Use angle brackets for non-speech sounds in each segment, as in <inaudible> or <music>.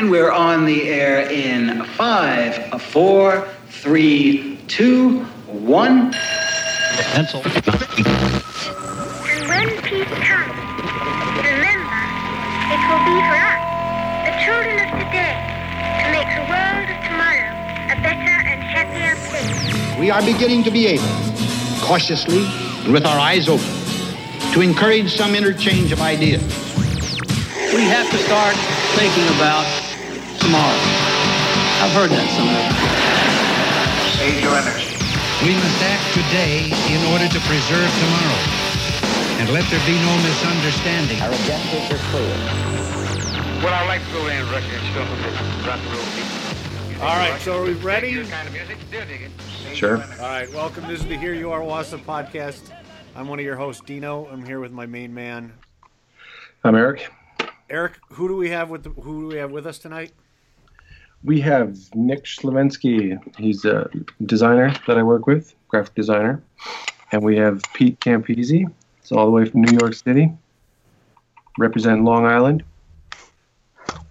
And we're on the air in five, four, three, two, one. Pencil. And when peace comes, remember, it will be for us, the children of today, to make the world of tomorrow a better and happier place. We are beginning to be able, cautiously and with our eyes open, to encourage some interchange of ideas. We have to start thinking about tomorrow. I've heard that somewhere. Save your energy. We must act today in order to preserve tomorrow. And let there be no misunderstanding. Our objectives are clear. Well, I'd like to go in and rush and show them rock and roll people. All right, so are we ready? Your kind of music, they'll dig it. Sure. All right, welcome. This is the Here You Are Wassa podcast. I'm one of your hosts, Dino. I'm here with my main man, I'm Eric. Eric. Who do we have with the, who do we have with us tonight? We have Nick Slavensky. He's a designer that I work with, graphic designer. And we have Pete Campese. It's all the way from New York City, representing Long Island.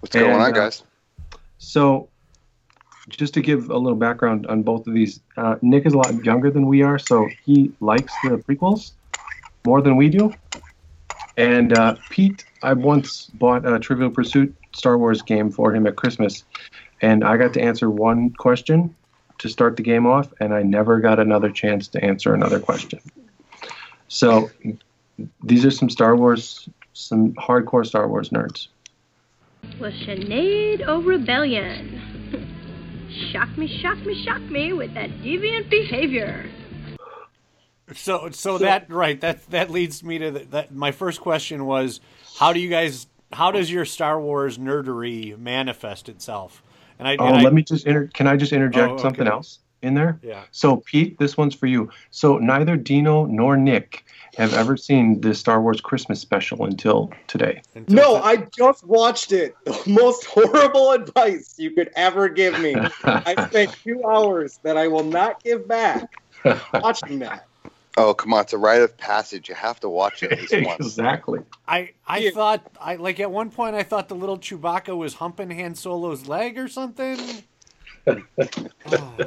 What's going And, on, uh, guys? So, just to give a little background on both of these, uh, Nick is a lot younger than we are, so he likes the prequels more than we do. And uh, Pete, I once bought a Trivial Pursuit Star Wars game for him at Christmas, and I got to answer one question to start the game off, and I never got another chance to answer another question. So, these are some Star Wars, some hardcore Star Wars nerds. Was Sinead or Rebellion? shock me, shock me, shock me with that deviant behavior. So, so, that right that that leads me to the, that. My first question was, how do you guys? How does your Star Wars nerdery manifest itself? And I, Oh, and I- let me just inter- can I just interject Oh, okay. something else in there? Yeah. So Pete, this one's for you. So neither Dino nor Nick have ever seen the Star Wars Christmas special until today. until No, the- I just watched it. The <laughs> most horrible advice you could ever give me. <laughs> I spent two hours that I will not give back <laughs> watching that. Oh, come on. It's a rite of passage. You have to watch it at least <laughs> once. exactly. I, I Yeah. thought I like at one point I thought the little Chewbacca was humping Han Solo's leg or something. Oh. <laughs>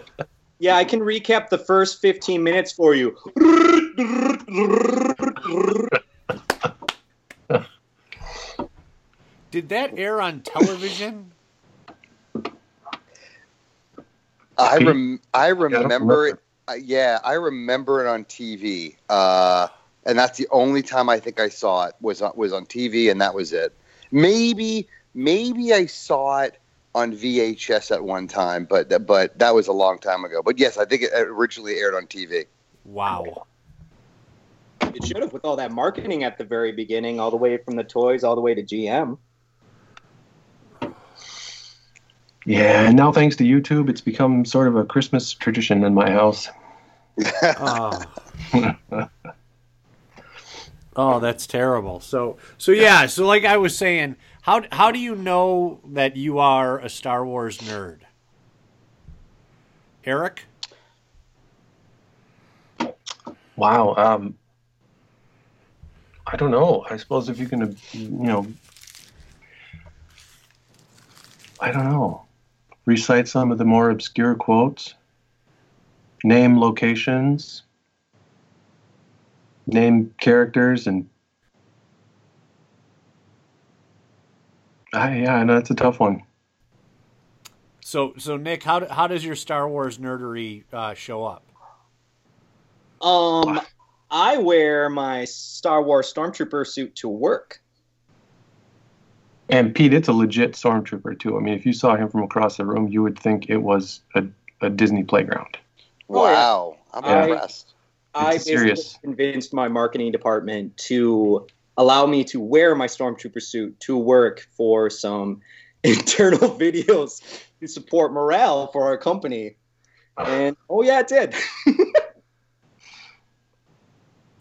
Yeah, I can recap the first 15 minutes for you. Did that air on television? I rem- I remember remember. it. Uh, yeah, I remember it on TV. Uh, and that's the only time I think I saw it was on, was on TV, and that was it. Maybe maybe I saw it on VHS at one time, but but that was a long time ago. But yes, I think it originally aired on TV. Wow. It should have with all that marketing at the very beginning, all the way from the toys all the way to GM. Yeah, and now thanks to YouTube, it's become sort of a Christmas tradition in my house. <laughs> Oh. oh, that's terrible. So so yeah, so like I was saying, how how do you know that you are a Star Wars nerd? Eric? Wow. Um, I don't know. I suppose if you can, you know, I don't know. Recite some of the more obscure quotes. Name locations. Name characters and. Ah, yeah, I know that's a tough one. So so Nick, how do, how does your Star Wars nerdery uh, show up? Um, I wear my Star Wars Stormtrooper suit to work. And Pete, it's a legit stormtrooper too. I mean, if you saw him from across the room, you would think it was a, a Disney playground. Oh. Wow, I'm I- impressed. I It's basically serious. convinced my marketing department to allow me to wear my stormtrooper suit to work for some <laughs> internal <laughs> videos to support morale for our company. And oh yeah, it did. <laughs>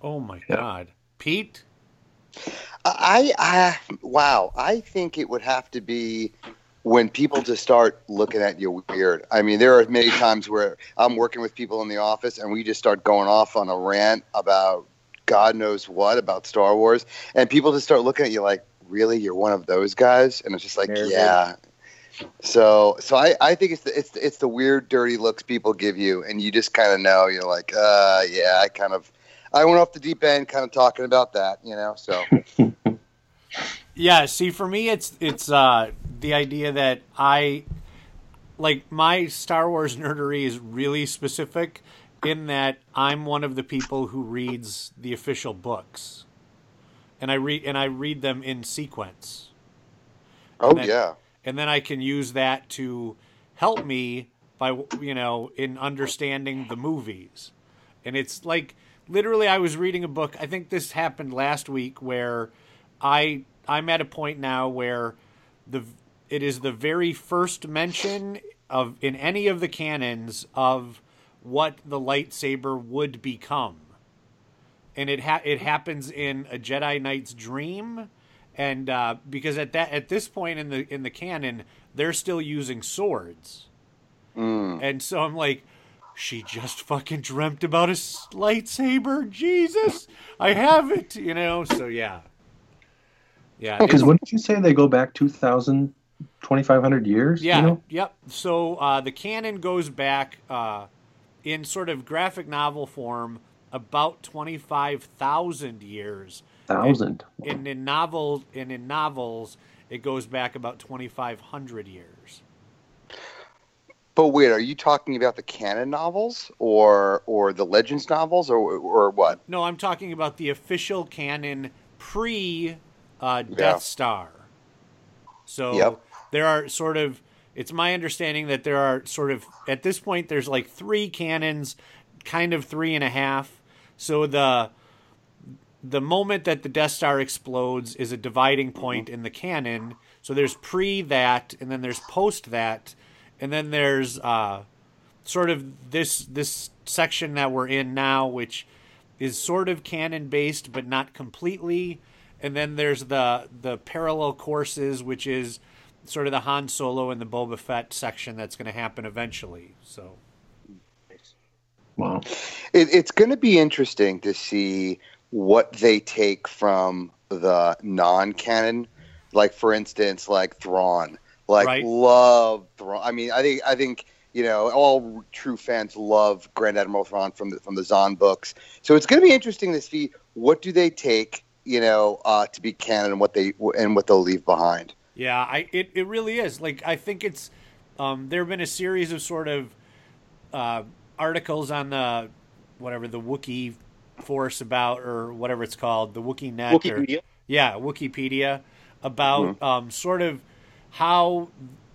Oh my Yeah. god. Pete? I, I, wow. I think it would have to be when people just start looking at you weird. I mean, there are many times where I'm working with people in the office and we just start going off on a rant about God knows what about Star Wars, and people just start looking at you like, "Really, you're one of those guys?" And it's just like, yeah. So, so I, I think it's the, it's it's the weird, dirty looks people give you, and you just kind of know you're like, uh, yeah, I kind of, I went off the deep end, kind of talking about that, you know. So, <laughs> Yeah, see, for me, it's it's uh, the idea that I like my Star Wars nerdery is really specific in that I'm one of the people who reads the official books, and I read and I read them in sequence. oh And then- yeah, and then I can use that to help me by you know in understanding the movies. And it's like literally I was reading a book. I think this happened last week where I I'm at a point now where the it is the very first mention of in any of the canons of what the lightsaber would become. And it ha- it happens in a Jedi Knight's dream and uh, because at that at this point in the in the canon they're still using swords. And so i'm like she just fucking dreamt about a lightsaber? Jesus! I have it! You know so yeah yeah Because it's- what did you say? They go back 2,000, 2,500 years? yeah You know? yep so uh, the canon goes back uh, in sort of graphic novel form about 25000 years Thousand. in in novels and in novels it goes back about 2500 years but wait, are you talking about the canon novels or or the Legends novels or or what? no i'm talking about the official canon pre uh, death Yeah. star so Yep. there are sort of it's my understanding that there are sort of at this point there's like three canons, kind of three and a half so the the moment that the Death Star explodes is a dividing point in the canon. So there's pre that, and then there's post that, and then there's uh, sort of this this section that we're in now, which is sort of canon based, but not completely. And then there's the the parallel courses, which is sort of the Han Solo and the Boba Fett section that's going to happen eventually. So Wow. It, it's going to be interesting to see what they take from the non-canon, like for instance, like Thrawn. Like Right. love Thrawn. I mean, I think I think you know all true fans love Grand Admiral Thrawn from the from the Zahn books. So it's going to be interesting to see what do they take, you know, uh, to be canon and what they and what they'll leave behind. Yeah, I it, it really is. Like I think it's um, there have been a series of sort of uh, articles on the whatever the Wookiee force about or whatever it's called, the Wookiee net or yeah, Wookieepedia about um, sort of how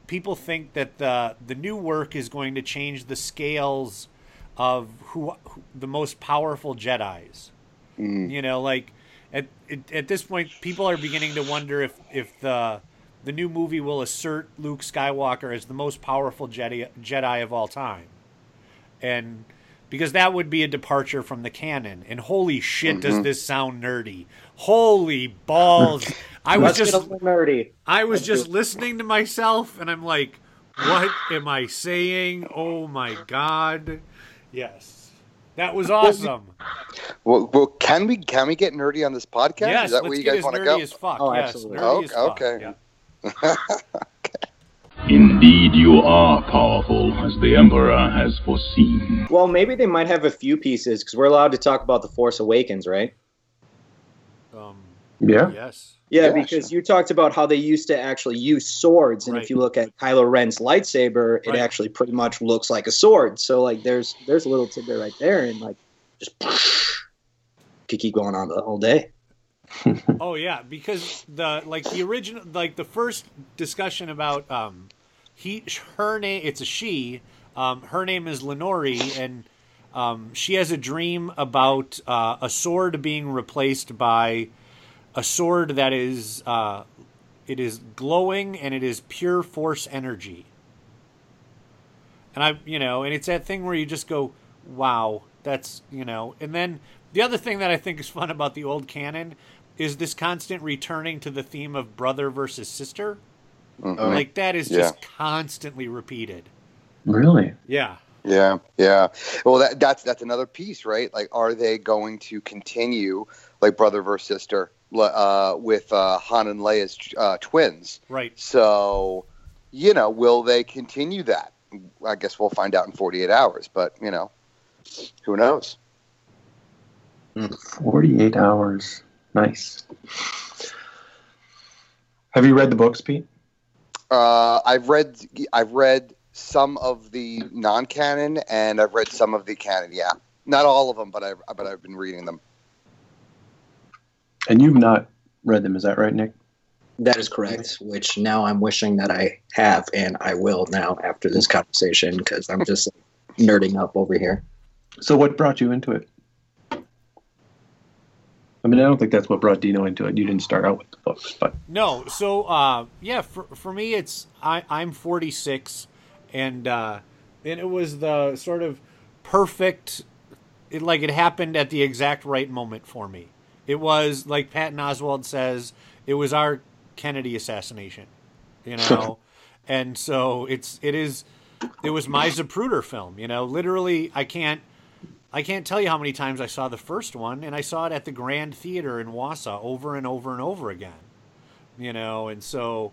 people think that the the new work is going to change the scales of who, who the most powerful Jedi's. You know, like at at at this point, people are beginning to wonder if if the the new movie will assert Luke Skywalker as the most powerful Jedi Jedi of all time, and because that would be a departure from the canon. And holy shit, does mm-hmm. this sound nerdy? Holy balls! I was just get a little nerdy. I was Let's just listening to myself, and I'm like, what am I saying? Oh my god! Yes, that was awesome. Well, well, can we can we get nerdy on this podcast? yes, Is that where you guys want to nerdy go? as fuck. Oh, yes, absolutely. nerdy as fuck. Okay. <laughs> Indeed, you are powerful, as the Emperor has foreseen. Well, maybe they might have a few pieces because we're allowed to talk about the Force Awakens, right? Um, Yeah. yes. Yeah, Yeah, because you talked about how they used to actually use swords, and Right. if you look at Kylo Ren's lightsaber, it Right. actually pretty much looks like a sword. So like, there's there's a little tidbit right there, and like, just could keep going on the whole day. <laughs> Oh yeah, because the like the original like the first discussion about um he her name it's a she um her name is Lenore and um she has a dream about uh, a sword being replaced by a sword that is uh it is glowing and it is pure force energy. And I you know, and it's that thing where you just go, wow, that's you know, and then the other thing that I think is fun about the old canon is this constant returning to the theme of brother versus sister. Mhm. Like that is Yeah. just constantly repeated. Really? Yeah. Yeah, yeah. Well, that, that's that's another piece, right? Like, are they going to continue like brother versus sister uh, with uh, Han and Leia's uh, twins? Right. So, you know, will they continue that? I guess we'll find out in 48 hours, but you know, who knows? 48 hours. Nice. Have you read the books, Pete? Uh, I've read I've read some of the non-canon and I've read some of the canon. Yeah, not all of them, but I've but I've been reading them. And you've not read them, is that right, Nick? That is correct. Which now I'm wishing that I have, and I will now after this conversation because I'm just nerding up over here. So, what brought you into it? I mean, I don't think that's what brought Dino into it. You didn't start out with the books, but No, so uh, yeah, for for me, it's I I'm 46, and uh, and it was the sort of perfect, it, like it happened at the exact right moment for me. It was like Patton Oswalt says, it was our Kennedy assassination, you <laughs> know, and so it's it is it was my Zapruder film, you know. Literally, I can't I can't tell you how many times I saw the first one, and I saw it at the Grand Theater in Wausau over and over and over again. You know, and so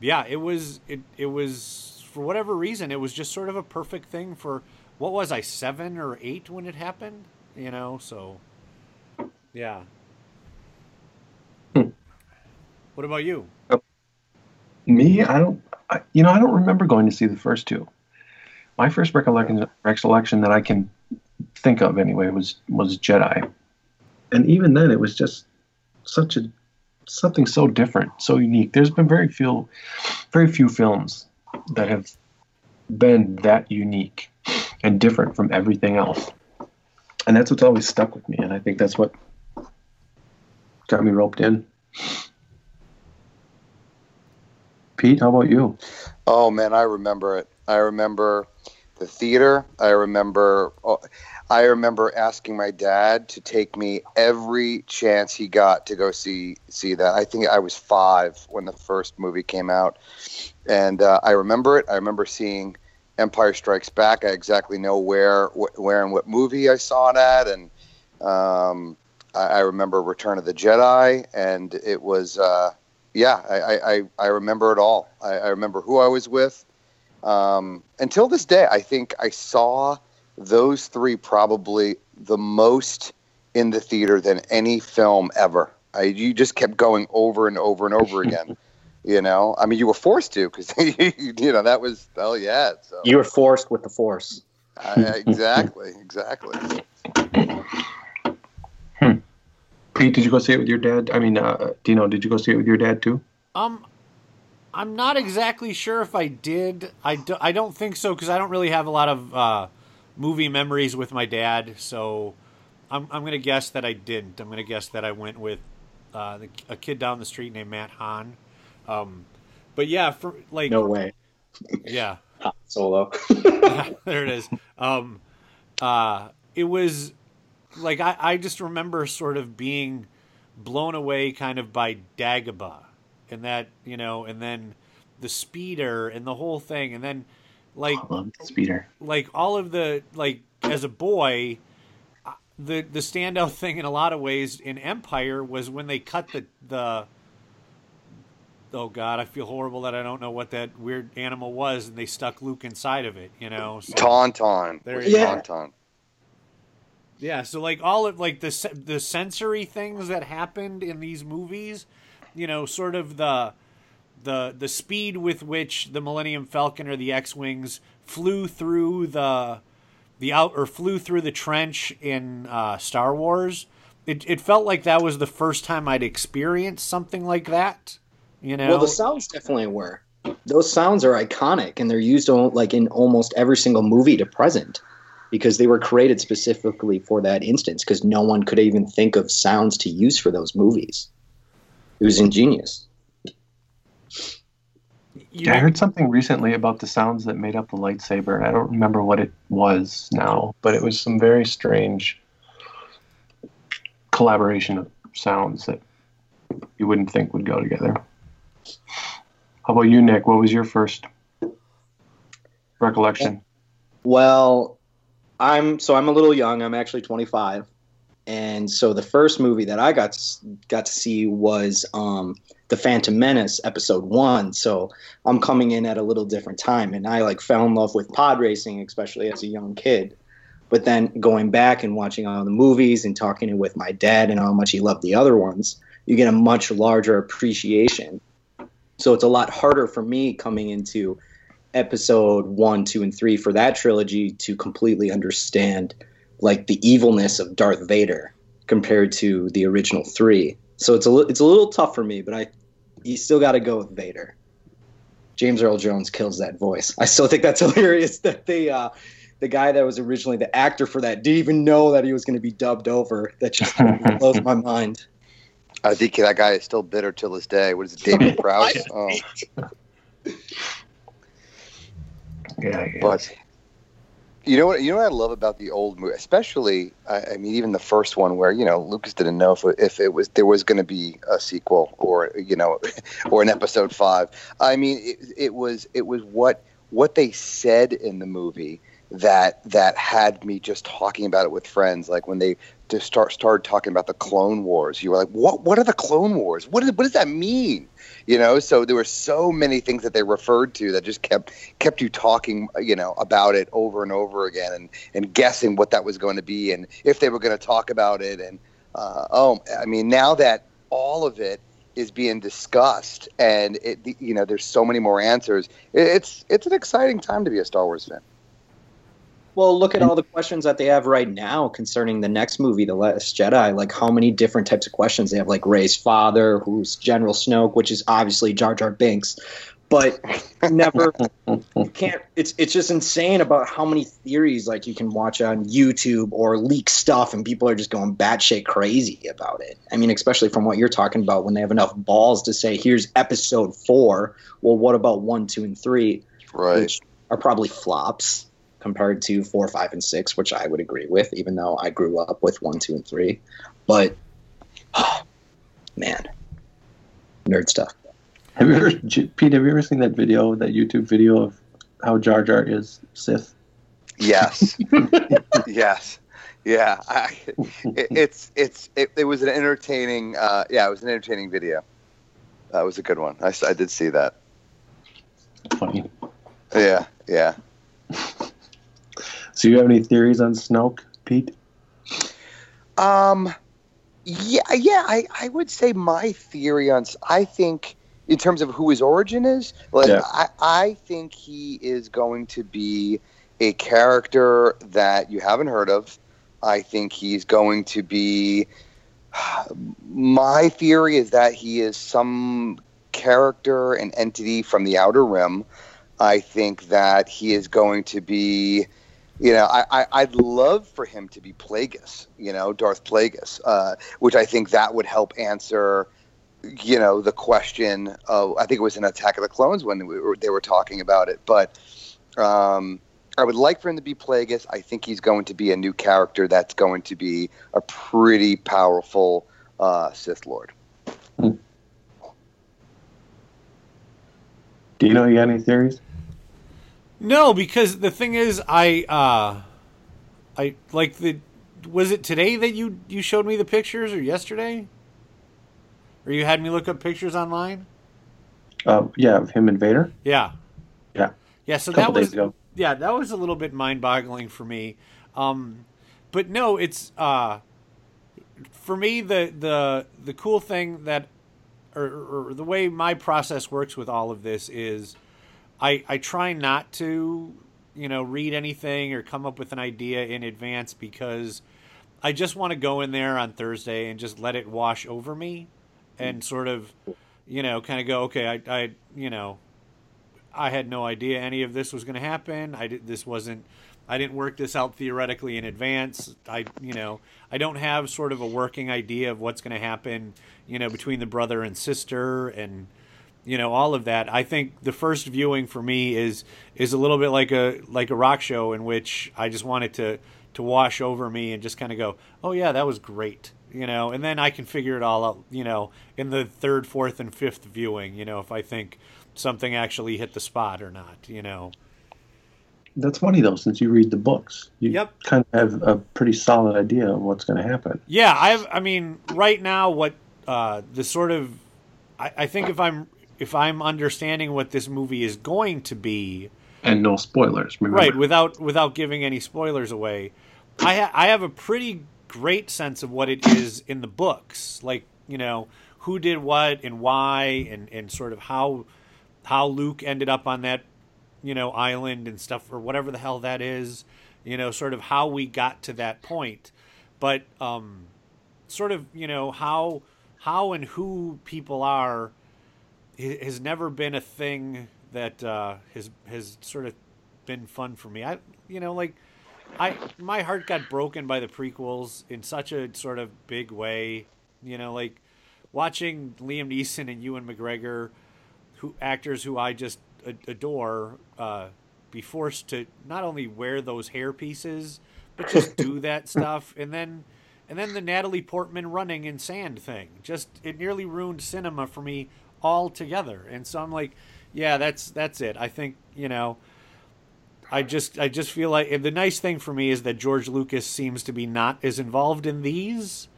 yeah, it was it it was for whatever reason, it was just sort of a perfect thing for what was I, seven or eight when it happened? You know, so yeah. What about you? me, I don't. I, you know, I don't remember going to see the first two. My first recollection, recollection that I can think of anyway was was Jedi, and even then, it was just such a something so different, so unique. There's been very few, very few films that have been that unique and different from everything else, and that's what's always stuck with me. And I think that's what got me roped in. Pete, how about you? Oh man, I remember it. I remember the theater. I remember. oh, I remember asking my dad to take me every chance he got to go see see that. I think I was five when the first movie came out, and uh, I remember it. I remember seeing Empire Strikes Back. I exactly know where wh- where and what movie I saw it at, and um, I, I remember Return of the Jedi, and it was. Uh, yeah, I, I, I- I remember it all. I, I remember who I was with. Um, until this day, I think I saw those three probably the most in the theater than any film ever. I, you just kept going over and over and over <laughs> again. you know, I mean, you were forced to because <laughs> you know that was oh yeah. So You were forced with the force. I, exactly, exactly. <laughs> Pete, did you go see it with your dad? I mean, uh, Dino, did you go see it with your dad too? Um, I'm not exactly sure if I did. I, do, I don't think so because I don't really have a lot of uh, movie memories with my dad. So I'm, I'm going to guess that I didn't. I'm going to guess that I went with uh, the, a kid down the street named Matt Hahn. Um, but yeah, for like No way. yeah. <laughs> Solo. <laughs> there it is. Um, uh, it was like I, I just remember sort of being blown away kind of by Dagobah and that you know, and then the speeder and the whole thing, and then like the speeder. like all of the like as a boy uh, the the standout thing in a lot of ways in empire was when they cut the the oh god i feel horrible that i don't know what that weird animal was and they stuck luke inside of it you know so, Tauntaun. There you go. Tauntaun. Yeah so like all of like the the sensory things that happened in these movies you know sort of the the the speed with which the Millennium Falcon or the X-wings flew through the the out or flew through the trench in uh, Star Wars. It it felt like that was the first time I'd experienced something like that. You know, Well, the sounds definitely were. Those sounds are iconic, and they're used like in almost every single movie to present, because they were created specifically for that instance. Because no one could even think of sounds to use for those movies. It was ingenious. Yeah, I heard something recently about the sounds that made up the lightsaber. I don't remember what it was now, but it was some very strange collaboration of sounds that you wouldn't think would go together. How about you, Nick? What was your first recollection? Well, I'm so I'm a little young. I'm actually 25, and so the first movie that I got to, got to see was um, the Phantom Menace episode one. So I'm coming in at a little different time, and I like fell in love with pod racing, especially as a young kid. But then going back and watching all the movies and talking with my dad and how much he loved the other ones, you get a much larger appreciation. So it's a lot harder for me coming into episode one, two, and three for that trilogy to completely understand like the evilness of Darth Vader compared to the original three. So it's a li- it's a little tough for me, but I you still got to go with Vader. James Earl Jones kills that voice. I still think that's <laughs> hilarious that the uh, the guy that was originally the actor for that didn't even know that he was going to be dubbed over. That just <laughs> blows my mind. I think that guy is still bitter till this day. What is it, David <laughs> Prowse? Oh. Yeah. But you know what? You know what I love about the old movie, especially. I, I mean, even the first one, where you know Lucas didn't know if if it was there was going to be a sequel or you know, <laughs> or an episode five. I mean, it, it was it was what what they said in the movie that that had me just talking about it with friends. Like when they just start started talking about the Clone Wars, you were like, "What? What are the Clone Wars? What, is, what does that mean?" You know. So there were so many things that they referred to that just kept kept you talking, you know, about it over and over again, and and guessing what that was going to be, and if they were going to talk about it, and uh, oh, I mean, now that all of it is being discussed, and it, you know, there's so many more answers. It's it's an exciting time to be a Star Wars fan. Well, look at all the questions that they have right now concerning the next movie, The Last Jedi. Like how many different types of questions they have, like Rey's father, who's General Snoke, which is obviously Jar Jar Binks, but never <laughs> you can't. It's it's just insane about how many theories like you can watch on YouTube or leak stuff, and people are just going batshit crazy about it. I mean, especially from what you're talking about, when they have enough balls to say, "Here's Episode four. Well, what about one, two, and three? Right. Which are probably flops compared to four, five, and six, which I would agree with, even though I grew up with one, two, and three. But <sighs> man, nerd stuff. Have you ever, Pete? Have you ever seen that video, that YouTube video of how Jar Jar is Sith? Yes. <laughs> yes. Yeah. I, it, it's it's it, it was an entertaining. Uh, yeah, it was an entertaining video. That was a good one. I, I did see that. Funny. Yeah. Yeah. So, you have any theories on Snoke, Pete? Um, yeah, yeah. I, I would say my theory on. I think in terms of who his origin is, like Yeah. I, I think he is going to be a character that you haven't heard of. I think he's going to be. <sighs> My theory is that he is some character and entity from the Outer Rim. I think that he is going to be you know, I, I, I'd love for him to be Plagueis, you know, Darth Plagueis, uh, which I think that would help answer, you know, the question of, I think it was in Attack of the Clones when we were, they were talking about it. But um, I would like for him to be Plagueis. I think he's going to be a new character that's going to be a pretty powerful uh, Sith Lord. Do you know you got any theories? No, because the thing is, I uh, I like the. Was it today that you you showed me the pictures, or yesterday? Or you had me look up pictures online? Uh, yeah, of him and Vader. Yeah, Yeah. yeah. So that was ago. yeah, that was a little bit mind-boggling for me. Um, but no, it's uh, for me the the the cool thing that, or, or the way my process works with all of this is, I I try not to you know read anything or come up with an idea in advance because I just want to go in there on Thursday and just let it wash over me, and mm. sort of you know kind of go okay I I you know I had no idea any of this was going to happen. I did, this wasn't. I didn't work this out theoretically in advance. I, you know, I don't have sort of a working idea of what's going to happen, you know, between the brother and sister and, you know, all of that. I think the first viewing for me is is a little bit like a like a rock show in which I just want it to to wash over me and just kind of go, oh yeah, that was great, you know, and then I can figure it all out, you know, in the third, fourth, and fifth viewing, you know, if I think something actually hit the spot or not, you know. that's funny though, since you read the books, you Yep. kind of have a pretty solid idea of what's going to happen. Yeah, I have. I mean, right now, what uh, the sort of, I, I think if I'm if I'm understanding what this movie is going to be, And no spoilers, remember? right, without without giving any spoilers away, I ha- I have a pretty great sense of what it is in the books, like you know who did what and why, and and sort of how how Luke ended up on that you know island and stuff or whatever the hell that is, you know, sort of how we got to that point, but um, sort of you know how how and who people are has never been a thing that uh, has has sort of been fun for me. I you know like I my heart got broken by the prequels in such a sort of big way. You know like watching Liam Neeson and Ewan McGregor, who actors who I just adore, uh, be forced to not only wear those hair pieces but just do <laughs> that stuff and then and then the Natalie Portman running in sand thing. Just it nearly ruined cinema for me altogether. And so I'm like, yeah, that's that's it. I think, you know, I just I just feel like the nice thing for me is that George Lucas seems to be not as involved in these.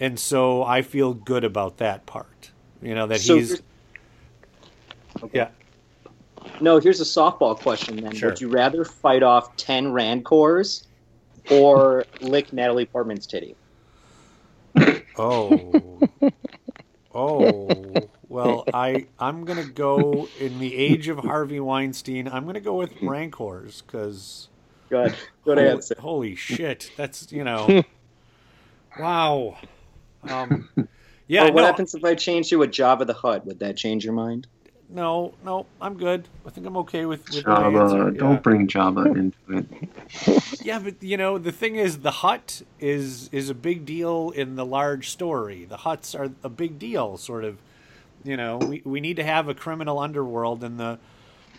And so I feel good about that part. You know, that So he's here's- Yeah. No, here's a softball question then. Sure. Would you rather fight off 10 Rancors or <laughs> lick Natalie Portman's titty? Oh. <laughs> Oh. Well, <laughs> I I'm gonna go in the age of Harvey Weinstein. I'm gonna go with Rancors because. Good. Good holy, answer. Holy shit! That's you know. <laughs> wow. Um. <laughs> Yeah. or what no, happens if I change to a Jabba the Hutt? Would that change your mind? no, no. I'm good. I think I'm okay with. with my Jabba, answer, yeah. don't bring Jabba into it. Yeah, but you know the thing is, the Hutt is is a big deal in the large story. The Hutts are a big deal, sort of. You know, we, we need to have a criminal underworld in the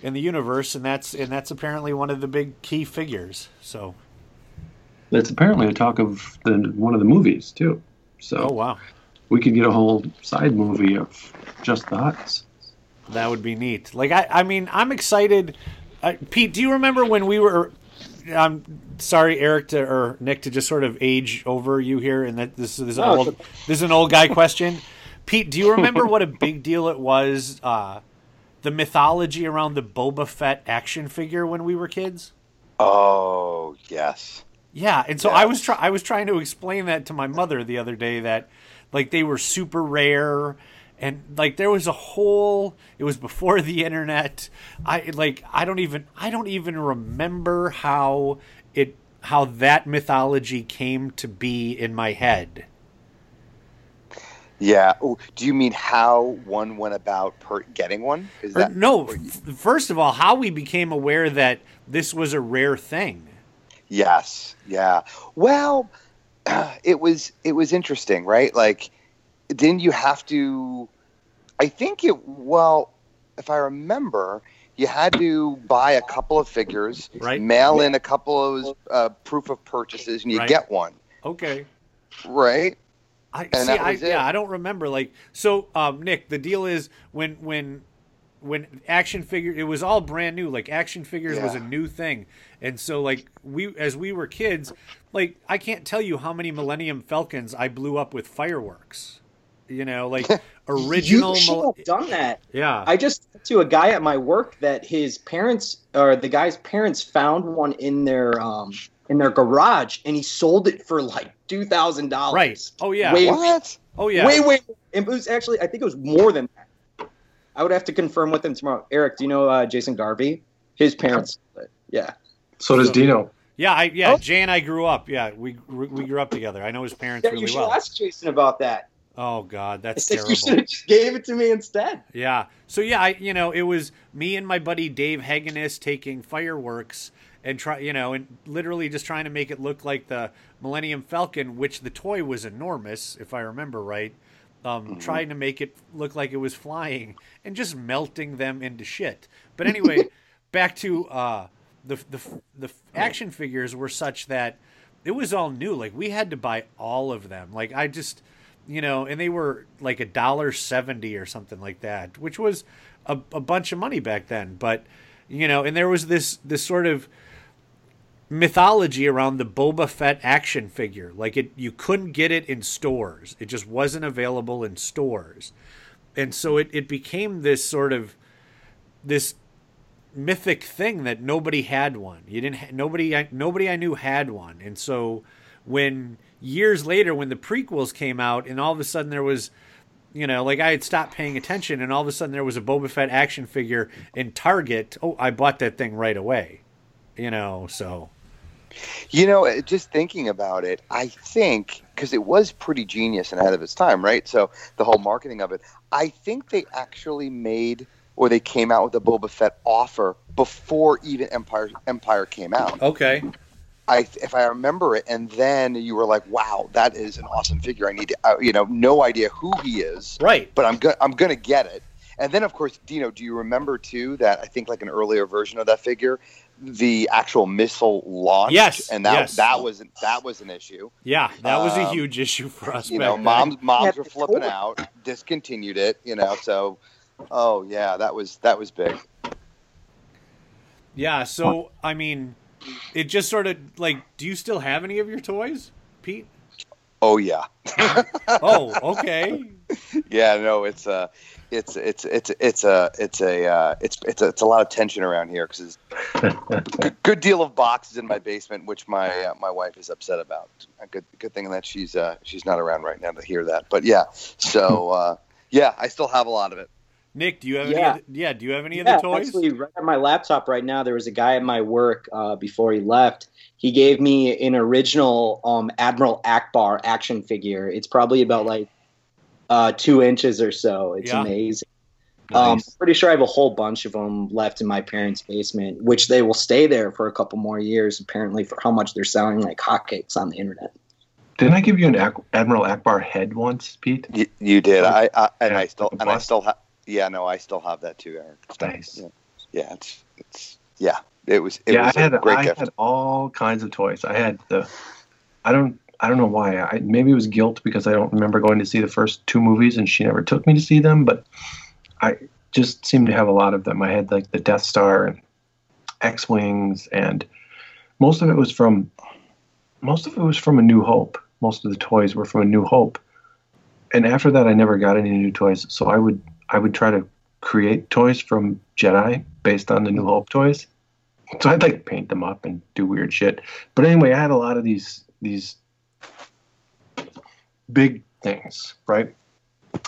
in the universe, and that's and that's apparently one of the big key figures. So, That's apparently a talk of the one of the movies too. So oh wow, we could get a whole side movie of just the Hutts. that would be neat. Like I, I mean, I'm excited. Uh, Pete, do you remember when we were? I'm sorry, Eric to, or Nick, to just sort of age over you here, and that this, this is an No, old it's this is an old guy question. <laughs> Pete, do you remember what a big deal it was? Uh, the mythology around the Boba Fett action figure when we were kids. Oh yes. Yeah, and so I was try- I was trying to explain that to my mother the other day that like they were super rare and like there was a whole it was before <laughs> the internet. I like I don't even I don't even remember how it how that mythology came to be in my head. Yeah. Oh, do you mean how one went about per- getting one? Is that no, first of all, how we became aware that this was a rare thing. Yes. Yeah. Well, <clears throat> it was it was interesting, right? Like, didn't you have to? I think it. Well, if I remember, you had to buy a couple of figures, Right. mail in a couple of uh, proof of purchases, and you Right. get one, Okay. right? I And see. I, it. yeah, I don't remember. Like, so, um, Nick, the deal is when when when action figure, it was all brand new. Like, action figures was a new thing, and so like we as we were kids, like I can't tell you how many Millennium Falcons I blew up with fireworks. You know, like <laughs> original. You should Mil- have done that. yeah. I just to a guy at my work that his parents or the guy's parents found one in their um in their garage and he sold it for like two thousand dollars. Right. Oh, yeah. Way, What? oh yeah. Way, way. And it was actually I think it was more than that. I would have to confirm with him tomorrow. Eric, do you know uh, Jason Garvey? His parents. Yeah. So does Dino. Yeah, I yeah. Oh. Jay and I grew up. Yeah, we we grew up together. I know his parents Yeah, really you should well. ask Jason about that. Oh God, I that's said terrible. you should have just gave it to me instead. Yeah. So yeah, I you know, it was me and my buddy Dave Hagenis taking fireworks and try you know, and literally just trying to make it look like the Millennium Falcon, which the toy was enormous, if I remember right. Um, trying to make it look like it was flying and just melting them into shit. But anyway, <laughs> back to uh, the the the action figures were such that it was all new. Like we had to buy all of them. Like I just you know, and they were like a dollar seventy or something like that, which was a, a bunch of money back then. But you know, and there was this this sort of mythology around the Boba Fett action figure. Like it, you couldn't get it in stores. It just wasn't available in stores, and so it it became this sort of this mythic thing that nobody had one. You didn't. Ha- nobody. I- Nobody I knew had one, and so when years later, when the prequels came out, and all of a sudden there was. You know, like I had stopped paying attention, and all of a sudden there was a Boba Fett action figure in Target. Oh, I bought that thing right away. You know, so You know, just thinking about it, I think because it was pretty genius and ahead of its time, right? So the whole marketing of it, I think they actually made or they came out with the Boba Fett offer before even Empire Empire came out. okay, I, if I remember it, and then you were like, "Wow, that is an awesome figure." I need to, uh, you know, no idea who he is, right? But I'm go- I'm gonna get it. And then, of course, Dino, do you remember too that I think like an earlier version of that figure, the actual missile launch. Yes, and that yes. that was that was an issue. Yeah, that was a Um, huge issue for us. You back know, then. moms moms Yeah, were flipping out, discontinued it. You know, so oh yeah, that was that was big. Yeah, so I mean, it just sort of like, do you still have any of your toys, Pete? Oh yeah. <laughs> oh, okay. yeah, no, it's uh it's it's it's it's a it's a uh, it's it's a, it's a lot of tension around here because there's a <laughs> good deal of boxes in my basement, which my uh, my wife is upset about. A good good thing that she's uh, she's not around right now to hear that. But yeah, so uh, yeah, I still have a lot of it. Nick, do you have Yeah. any? Of the, yeah, do you have any yeah, of the toys? actually, right on my laptop right now, there was a guy at my work uh, before he left. He gave me an original um, Admiral Ackbar action figure. It's probably about like uh, two inches or so. It's Yeah. amazing. Um, I'm pretty sure I have a whole bunch of them left in my parents' basement, which they will stay there for a couple more years, apparently, for how much they're selling like hotcakes on the internet. Didn't I give you an Ak- Admiral Ackbar head once, Pete? You, you did, I, I and Yeah, I still and I still have. Yeah, no, I still have that too, Eric. Nice. Yeah, yeah it's it's yeah. It was it yeah, was I had a great I gift. had all kinds of toys. I had the, I don't I don't know why. I maybe it was guilt because I don't remember going to see the first two movies and she never took me to see them. But I just seemed to have a lot of them. I had like the Death Star and X wings, and most of it was from most of it was from A New Hope. Most of the toys were from A New Hope. And after that, I never got any new toys. So I would I would try to create toys from Jedi based on the New Hope toys. So I'd like paint them up and do weird shit. But anyway, I had a lot of these these big things, right?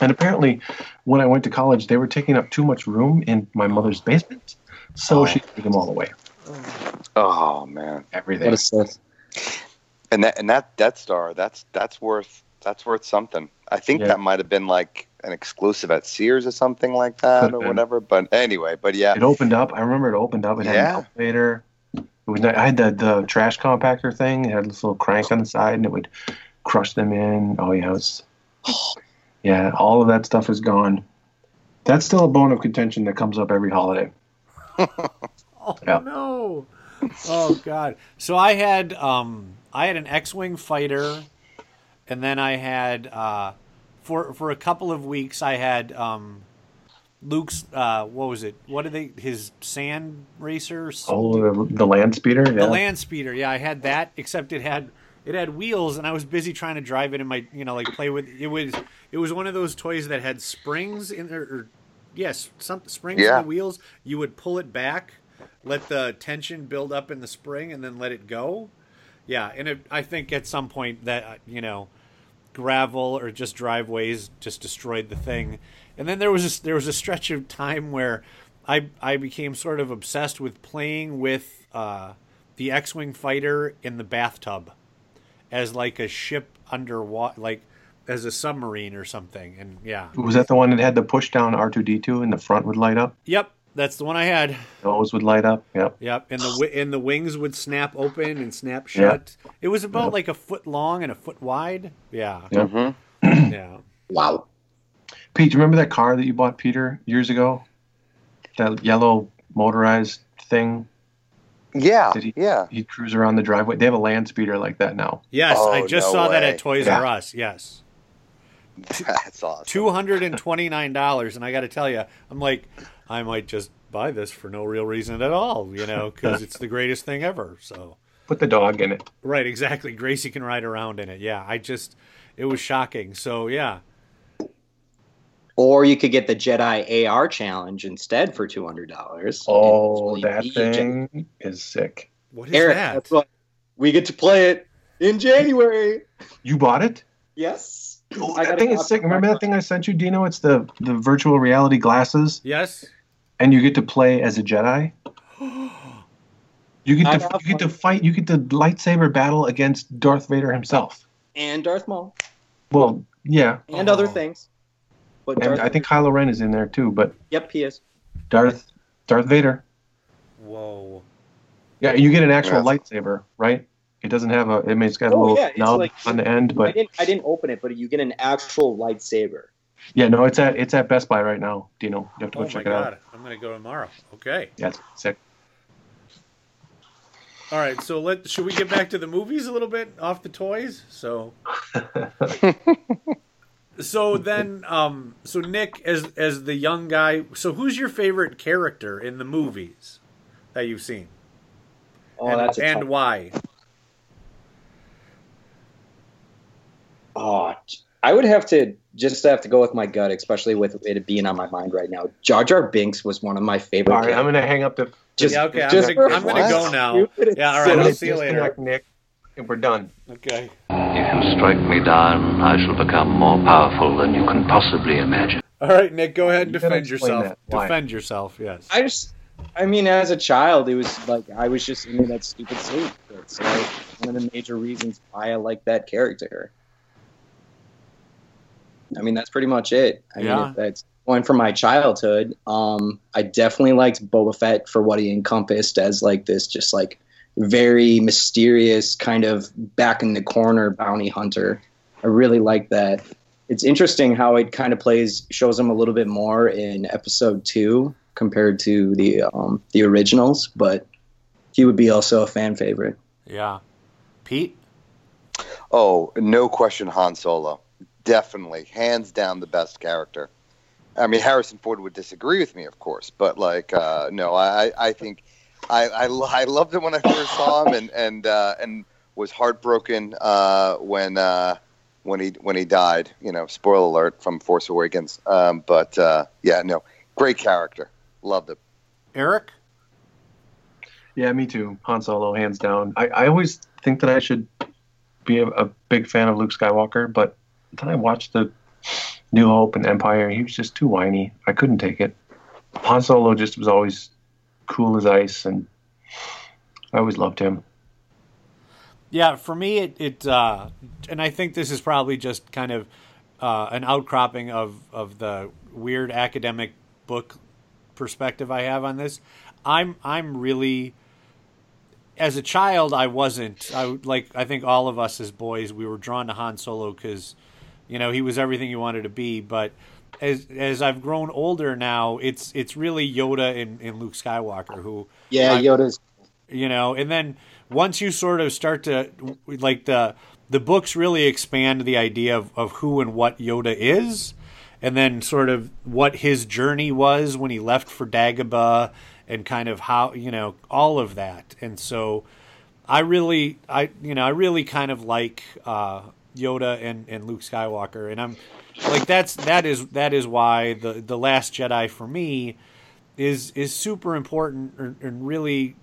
And apparently, when I went to college, they were taking up too much room in my mother's basement. So she oh. took them all away. Oh man, Everything. What a Sith. and that and that Death Star, that's that's worth that's worth something. I think Yeah. that might have been like an exclusive at Sears or something like that or <laughs> whatever. But anyway, but yeah, It opened up. I remember it opened up. It had Yeah. an elevator. It was. I had the the trash compactor thing. It had this little crank on the side, and it would crush them in. Oh yeah, it was. <sighs> Yeah, all of that stuff is gone. That's still a bone of contention that comes up every holiday. <laughs> Oh Yeah. no! Oh god! So I had um I had an X-wing fighter, and then I had uh for for a couple of weeks I had um Luke's uh what was it? What did they his sand racer? Oh, the, the land speeder. Yeah. The land speeder, yeah, I had that. Except it had it had wheels, and I was busy trying to drive it in my, you know, like play with. It was it was one of those toys that had springs in there, or yes, some springs Yeah. in the wheels. You would pull it back, let the tension build up in the spring, and then let it go. Yeah, and it, I think at some point that you know, gravel or just driveways just destroyed the thing. And then there was there was a stretch of time where I I became sort of obsessed with playing with uh, the X-wing fighter in the bathtub as like a ship underwater, like as a submarine or something. And yeah, Was that the one that had the push down R two D two and the front would light up? yep, that's the one I had. Those would light up. Yep. Yep, and the and the wings would snap open and snap Yeah. shut. It was about like a foot long and a foot wide. Yeah, Yep. Mhm. yeah. <clears throat> Wow. Pete, do you remember that car that you bought Peter years ago? That yellow motorized thing. yeah, Did he- yeah. He'd cruise around the driveway. They have a land speeder like that now. Yes, I Oh, just no saw that at Toys Yeah. R Us. Yes. <laughs> That's awesome. two hundred and twenty nine dollars, and I got to tell you, I'm like, I might just buy this for no real reason at all, you know, because it's the greatest thing ever. So put the dog in it. Right, exactly. Gracie can ride around in it. Yeah, I just it was shocking. So yeah, Or you could get the Jedi AR challenge instead for two hundred dollars. Oh, that thing is sick. What is Eric, that? that's what we get to play it in January. You bought it? Yes. Oh, I that got thing is sick. Remember that thing I sent you, Dino? It's the the virtual reality glasses, Yes. and you get to play as a Jedi. You get I to you get to fight. You get to lightsaber battle against Darth Vader himself. And Darth Maul. Well, yeah, And other Oh. things. But and Darth, I think Kylo Ren is in there too. But Yep, he is. Darth Darth Vader. Whoa. Yeah, you get an actual Yeah. lightsaber, right? It doesn't have a. I mean, it's got a Oh, little yeah, knob like- on the end, I but didn't I didn't open it, but you get an actual lightsaber. yeah, no, it's at it's at Best Buy right now. Dino, you have to go Oh my check it god. out. I'm gonna go tomorrow. Okay. Yeah, it's sick. All right. So let should we get back to the movies a little bit off the toys? So. <laughs> so then, um, so Nick, as as the young guy, so who's your favorite character in the movies that you've seen? Oh, and, that's a and tough- why? Oh, I would have to just have to go with my gut, especially with it being on my mind right now. Jar Jar Binks was one of my favorite. All right, I'm gonna hang up the. Just- yeah. Okay. I'm just gonna I'm gonna go now. Stupid Yeah. All right. I'll see you later. Disconnect, Nick, and we're done. Okay. If you strike me down, I shall become more powerful than you can possibly imagine. All right, Nick. Go ahead and You defend yourself. Defend yourself. Yes. I just, I mean, as a child, it was like I was just into that stupid suit. It's like one of the major reasons why I like that character. I mean, that's pretty much it. I Yeah. mean, that's going from my childhood. Um, I definitely liked Boba Fett for what he encompassed as like this, just like very mysterious kind of back in the corner bounty hunter. I really like that. It's interesting how it kind of plays shows him a little bit more in episode two compared to the um, the originals, but he would be also a fan favorite. Yeah. Pete. Oh, no question, Han Solo. Definitely, hands down, the best character. I mean, Harrison Ford would disagree with me, of course, but like, uh, no, I, I think I, I, I loved it when I first saw him, and and uh, and was heartbroken uh, when uh, when he when he died. You know, spoiler alert from Force Awakens. Um, but uh, yeah, no, great character, loved it. Eric. Yeah, me too. Han Solo, hands down. I, I always think that I should be a, a big fan of Luke Skywalker, but then I watched the New Hope and Empire. He was just too whiny. I couldn't take it. Han Solo just was always cool as ice, and I always loved him. Yeah, for me, it, it uh, and I think this is probably just kind of uh, an outcropping of, of the weird academic book perspective I have on this. I'm I'm really as a child I wasn't I like I think all of us as boys we were drawn to Han Solo because you know he was everything you wanted to be but as as I've grown older now it's it's really Yoda and, and Luke Skywalker who Yeah, I- Yoda's you know and then once you sort of start to like the the books really expand the idea of, of who and what yoda is and then sort of what his journey was when he left for dagobah and kind of how you know all of that. And so i really i you know i really kind of like uh yoda and and luke skywalker. And i'm like that's that is that is why the the last jedi for me is is super important and- and really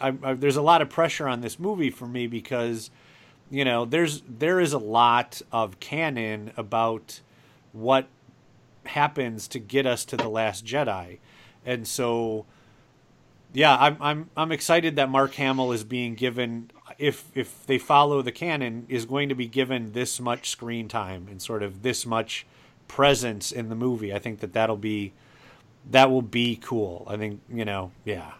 I, I, there's a lot of pressure on this movie for me because you know there's there is a lot of canon about what happens to get us to the last Jedi, and so yeah, I'm I'm I'm excited that Mark Hamill is being given if if they follow the canon is going to be given this much screen time and sort of this much presence in the movie. I think that that'll be that will be cool. I think you know yeah.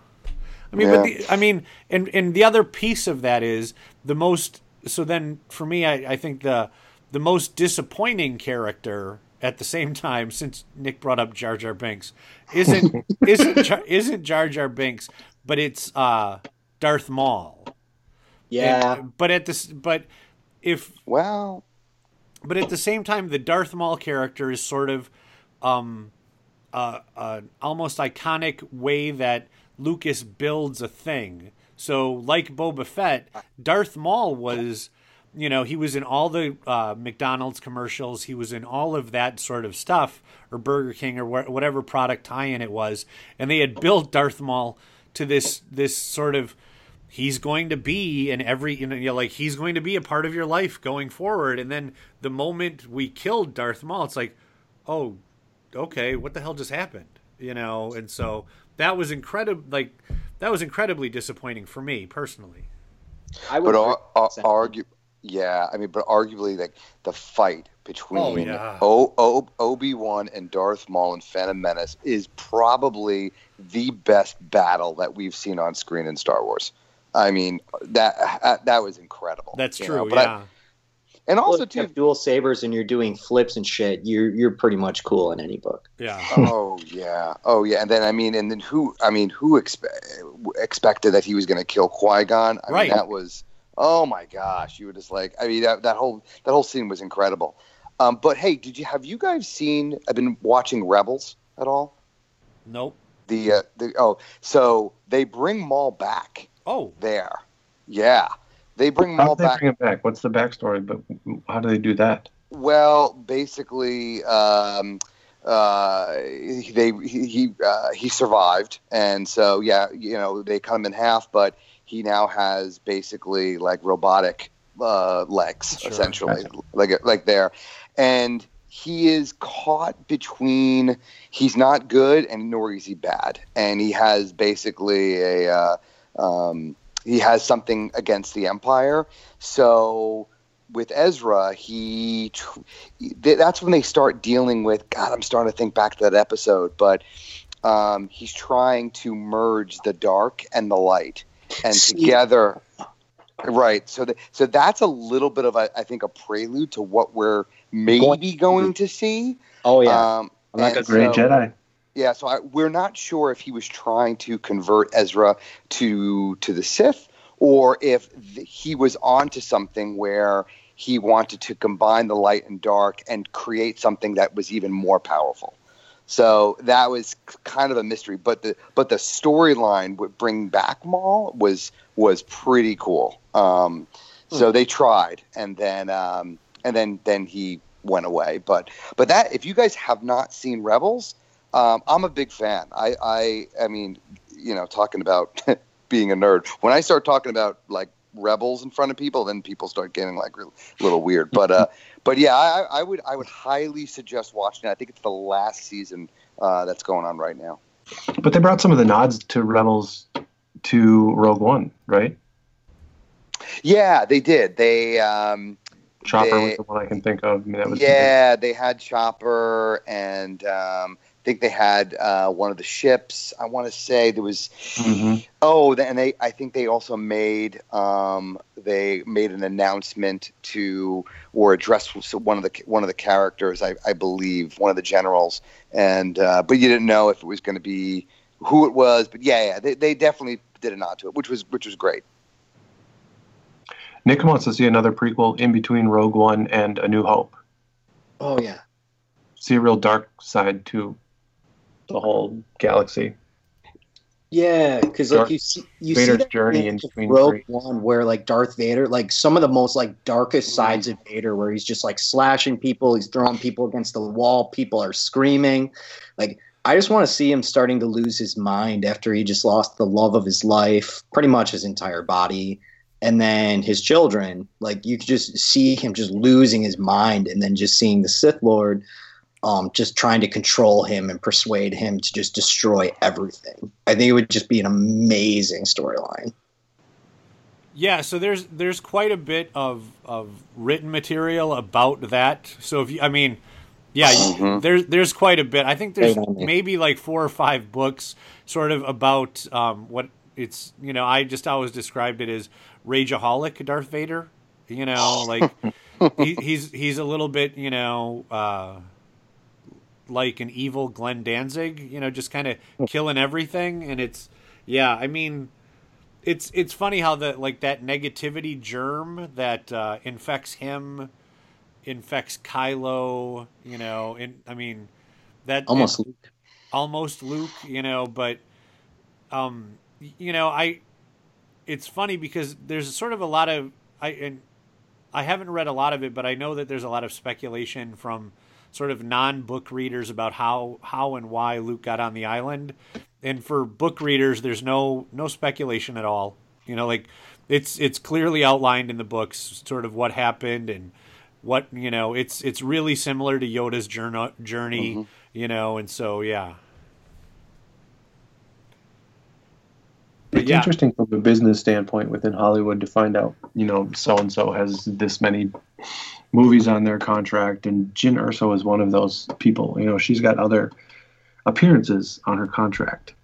I mean, but the, I mean, and and the other piece of that is the most. So then, for me, I, I think the the most disappointing character at the same time, since Nick brought up Jar Jar Binks, isn't <laughs> isn't Jar, isn't Jar Jar Binks, but it's uh, Darth Maul. Yeah. And- but at this, but if Well, but at the same time, the Darth Maul character is sort of um, uh, uh, almost iconic way that Lucas builds a thing. So, like Boba Fett, Darth Maul was, you know, he was in all the uh, McDonald's commercials. He was in all of that sort of stuff, or Burger King, or wh- whatever product tie-in it was. And they had built Darth Maul to this this sort of he's going to be in every you know like he's going to be a part of your life going forward. And then the moment we killed Darth Maul, it's like, oh, okay, what the hell just happened? You know, and so that was incredible. Like that was incredibly disappointing for me personally. I would but agree ar- ar- argue, yeah, I mean, but arguably, like the fight between Oh, yeah. o- o- Obi Wan and Darth Maul in Phantom Menace is probably the best battle that we've seen on screen in Star Wars. I mean, that uh, that was incredible. That's true. know, but I- yeah. and Well, also if you too, have dual sabers and you're doing flips and shit, you're you're pretty much cool in any book. yeah. oh yeah, oh yeah, and then I mean, and then who? I mean, who expe- expected that he was going to kill Qui Gon? I Right. mean, that was oh my gosh, you were just like, I mean, that, that whole that whole scene was incredible. Um, but hey, did you have you guys seen? I've been watching Rebels at all. Nope. The uh, the oh, so they bring Maul back Oh, there. Yeah, they bring How Maul do they back. bring it back? What's the backstory? But how do they do that? Well, basically, um, uh, they he he, uh, he survived, and so yeah, you know they cut him in half, but he now has basically like robotic uh, legs, Sure. essentially, like like there, and he is caught between he's not good and nor is he bad, and he has basically a uh, um, he has something against the Empire, so with Ezra, he tr- that's when they start dealing with. God, I'm starting to think back to that episode, but um, he's trying to merge the dark and the light, and together, right? So, the, so that's a little bit of, a, I think, a prelude to what we're maybe going to see. Oh yeah, Um, I'm not and gonna Great so- Jedi. Yeah, so I, we're not sure if he was trying to convert Ezra to to the Sith, or if he was onto something where he wanted to combine the light and dark and create something that was even more powerful. So that was kind of a mystery, but the but the storyline with bring back Maul was was pretty cool. Um, so they tried, and then um, and then then he went away. But but that if you guys have not seen Rebels, um, I'm a big fan. I, I I mean, you know, talking about <laughs> being a nerd. When I start talking about like rebels in front of people, then people start getting like a little weird. But uh, <laughs> but yeah, I, I would I would highly suggest watching it. I think it's the last season uh, that's going on right now. But they brought some of the nods to Rebels to Rogue One, right? Yeah, they did. They um, Chopper They- was the one I can think of. I mean, that was yeah, they had Chopper, and um, think they had uh, one of the ships. I want to say there was. Mhm. Oh, and they I think they also made um, they made an announcement to or addressed one of the one of the characters I, I believe one of the generals and uh, but you didn't know if it was going to be who it was but yeah yeah they, they definitely did a nod to it which was which was great Nick wants to see another prequel in between Rogue One and A New Hope. oh yeah. See a real dark side to the whole galaxy. Yeah, because like you see, you Vader's see that journey in in between Rogue three. One, where like Darth Vader, like some of the most like darkest mm-hmm. sides of Vader, where he's just like slashing people, he's throwing people against the wall, people are screaming. Like I just want to see him starting to lose his mind after he just lost the love of his life, pretty much his entire body, and then his children. Like you could just see him just losing his mind, and then just seeing the Sith Lord um, just trying to control him and persuade him to just destroy everything. I think it would just be an amazing storyline. Yeah, so there's there's quite a bit of of written material about that. So if you, I mean, yeah, you- Mhm. there's there's quite a bit. I think there's Right maybe like four or five books, sort of about um, what it's. You know, I just always described it as rageaholic Darth Vader. You know, like <laughs> he, he's he's a little bit, you know. Uh, like an evil Glenn Danzig, you know, just kind of killing everything, and it's yeah. I mean, it's it's funny how the like that negativity germ that uh, infects him infects Kylo. You know, and I mean that Almost it- almost Luke. You know, but um, you know, I it's funny because there's sort of a lot of I and I haven't read a lot of it, but I know that there's a lot of speculation from sort of non-book readers about how how and why Luke got on the island. And for book readers, there's no no speculation at all. You know, like it's it's clearly outlined in the books, sort of what happened and what you know. It's it's really similar to Yoda's journey, journey Mm-hmm. you know, and so yeah. But It's yeah. interesting from a business standpoint within Hollywood to find out, you know, so and so has this many movies on their contract, and Jyn Erso is one of those people. You know, she's got other appearances on her contract.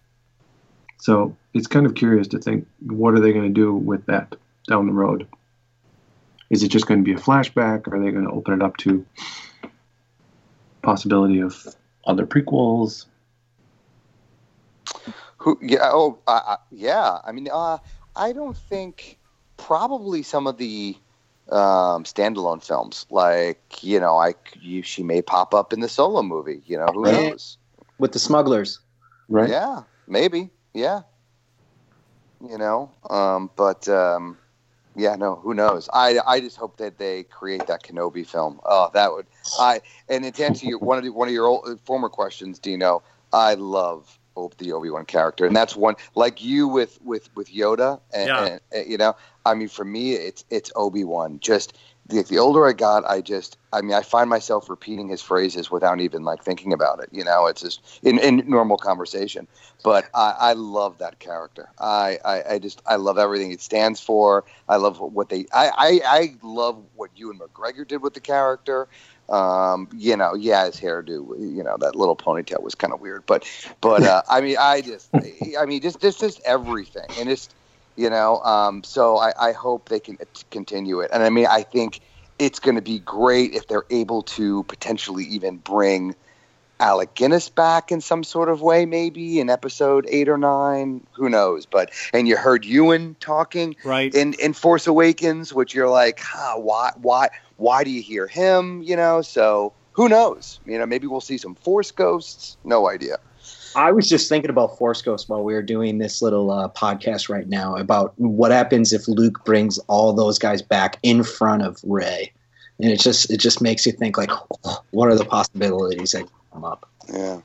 So it's kind of curious to think what are they going to do with that down the road? Is it just going to be a flashback? Are they going to open it up to possibility of other prequels? Who? Yeah. Oh, uh, yeah. I mean, uh, I don't think probably some of the um, standalone films, like you know, I you, she may pop up in the solo movie. You know, who Right. knows? With the smugglers. Right. Yeah, maybe. Yeah. You know, um, but um, yeah, no, who knows? I I just hope that they create that Kenobi film. Oh, that would I. And to answer your one of the, one of your old, former questions, Dino, I love Ob- the Obi Wan character, and that's one like you with with with Yoda, and, Yeah. and, and, you know, I mean, for me, it's it's Obi Wan. Just the, the older I got, I just, I mean, I find myself repeating his phrases without even like thinking about it. You know, it's just in, in normal conversation. But I, I love that character. I, I, I just, I love everything it stands for. I love what they, I, I, I love what Ewan McGregor did with the character. Um, you know, yeah, his hairdo, you know, that little ponytail was kind of weird, but, but, uh, I mean, I just, I mean, just, just, just everything, and just, you know, um, so I, I hope they can continue it, and I mean, I think it's going to be great if they're able to potentially even bring Alec Guinness back in some sort of way, maybe in episode eight or nine. Who knows? But and you heard Ewan talking right in in Force Awakens, which you're like, huh, why why why do you hear him? You know, so who knows? You know, maybe we'll see some Force ghosts. No idea. I was just thinking about Force Ghost while we were doing this little uh, podcast right now about what happens if Luke brings all those guys back in front of Rey, and it just it just makes you think like, <gasps> what are the possibilities that come up? Yeah.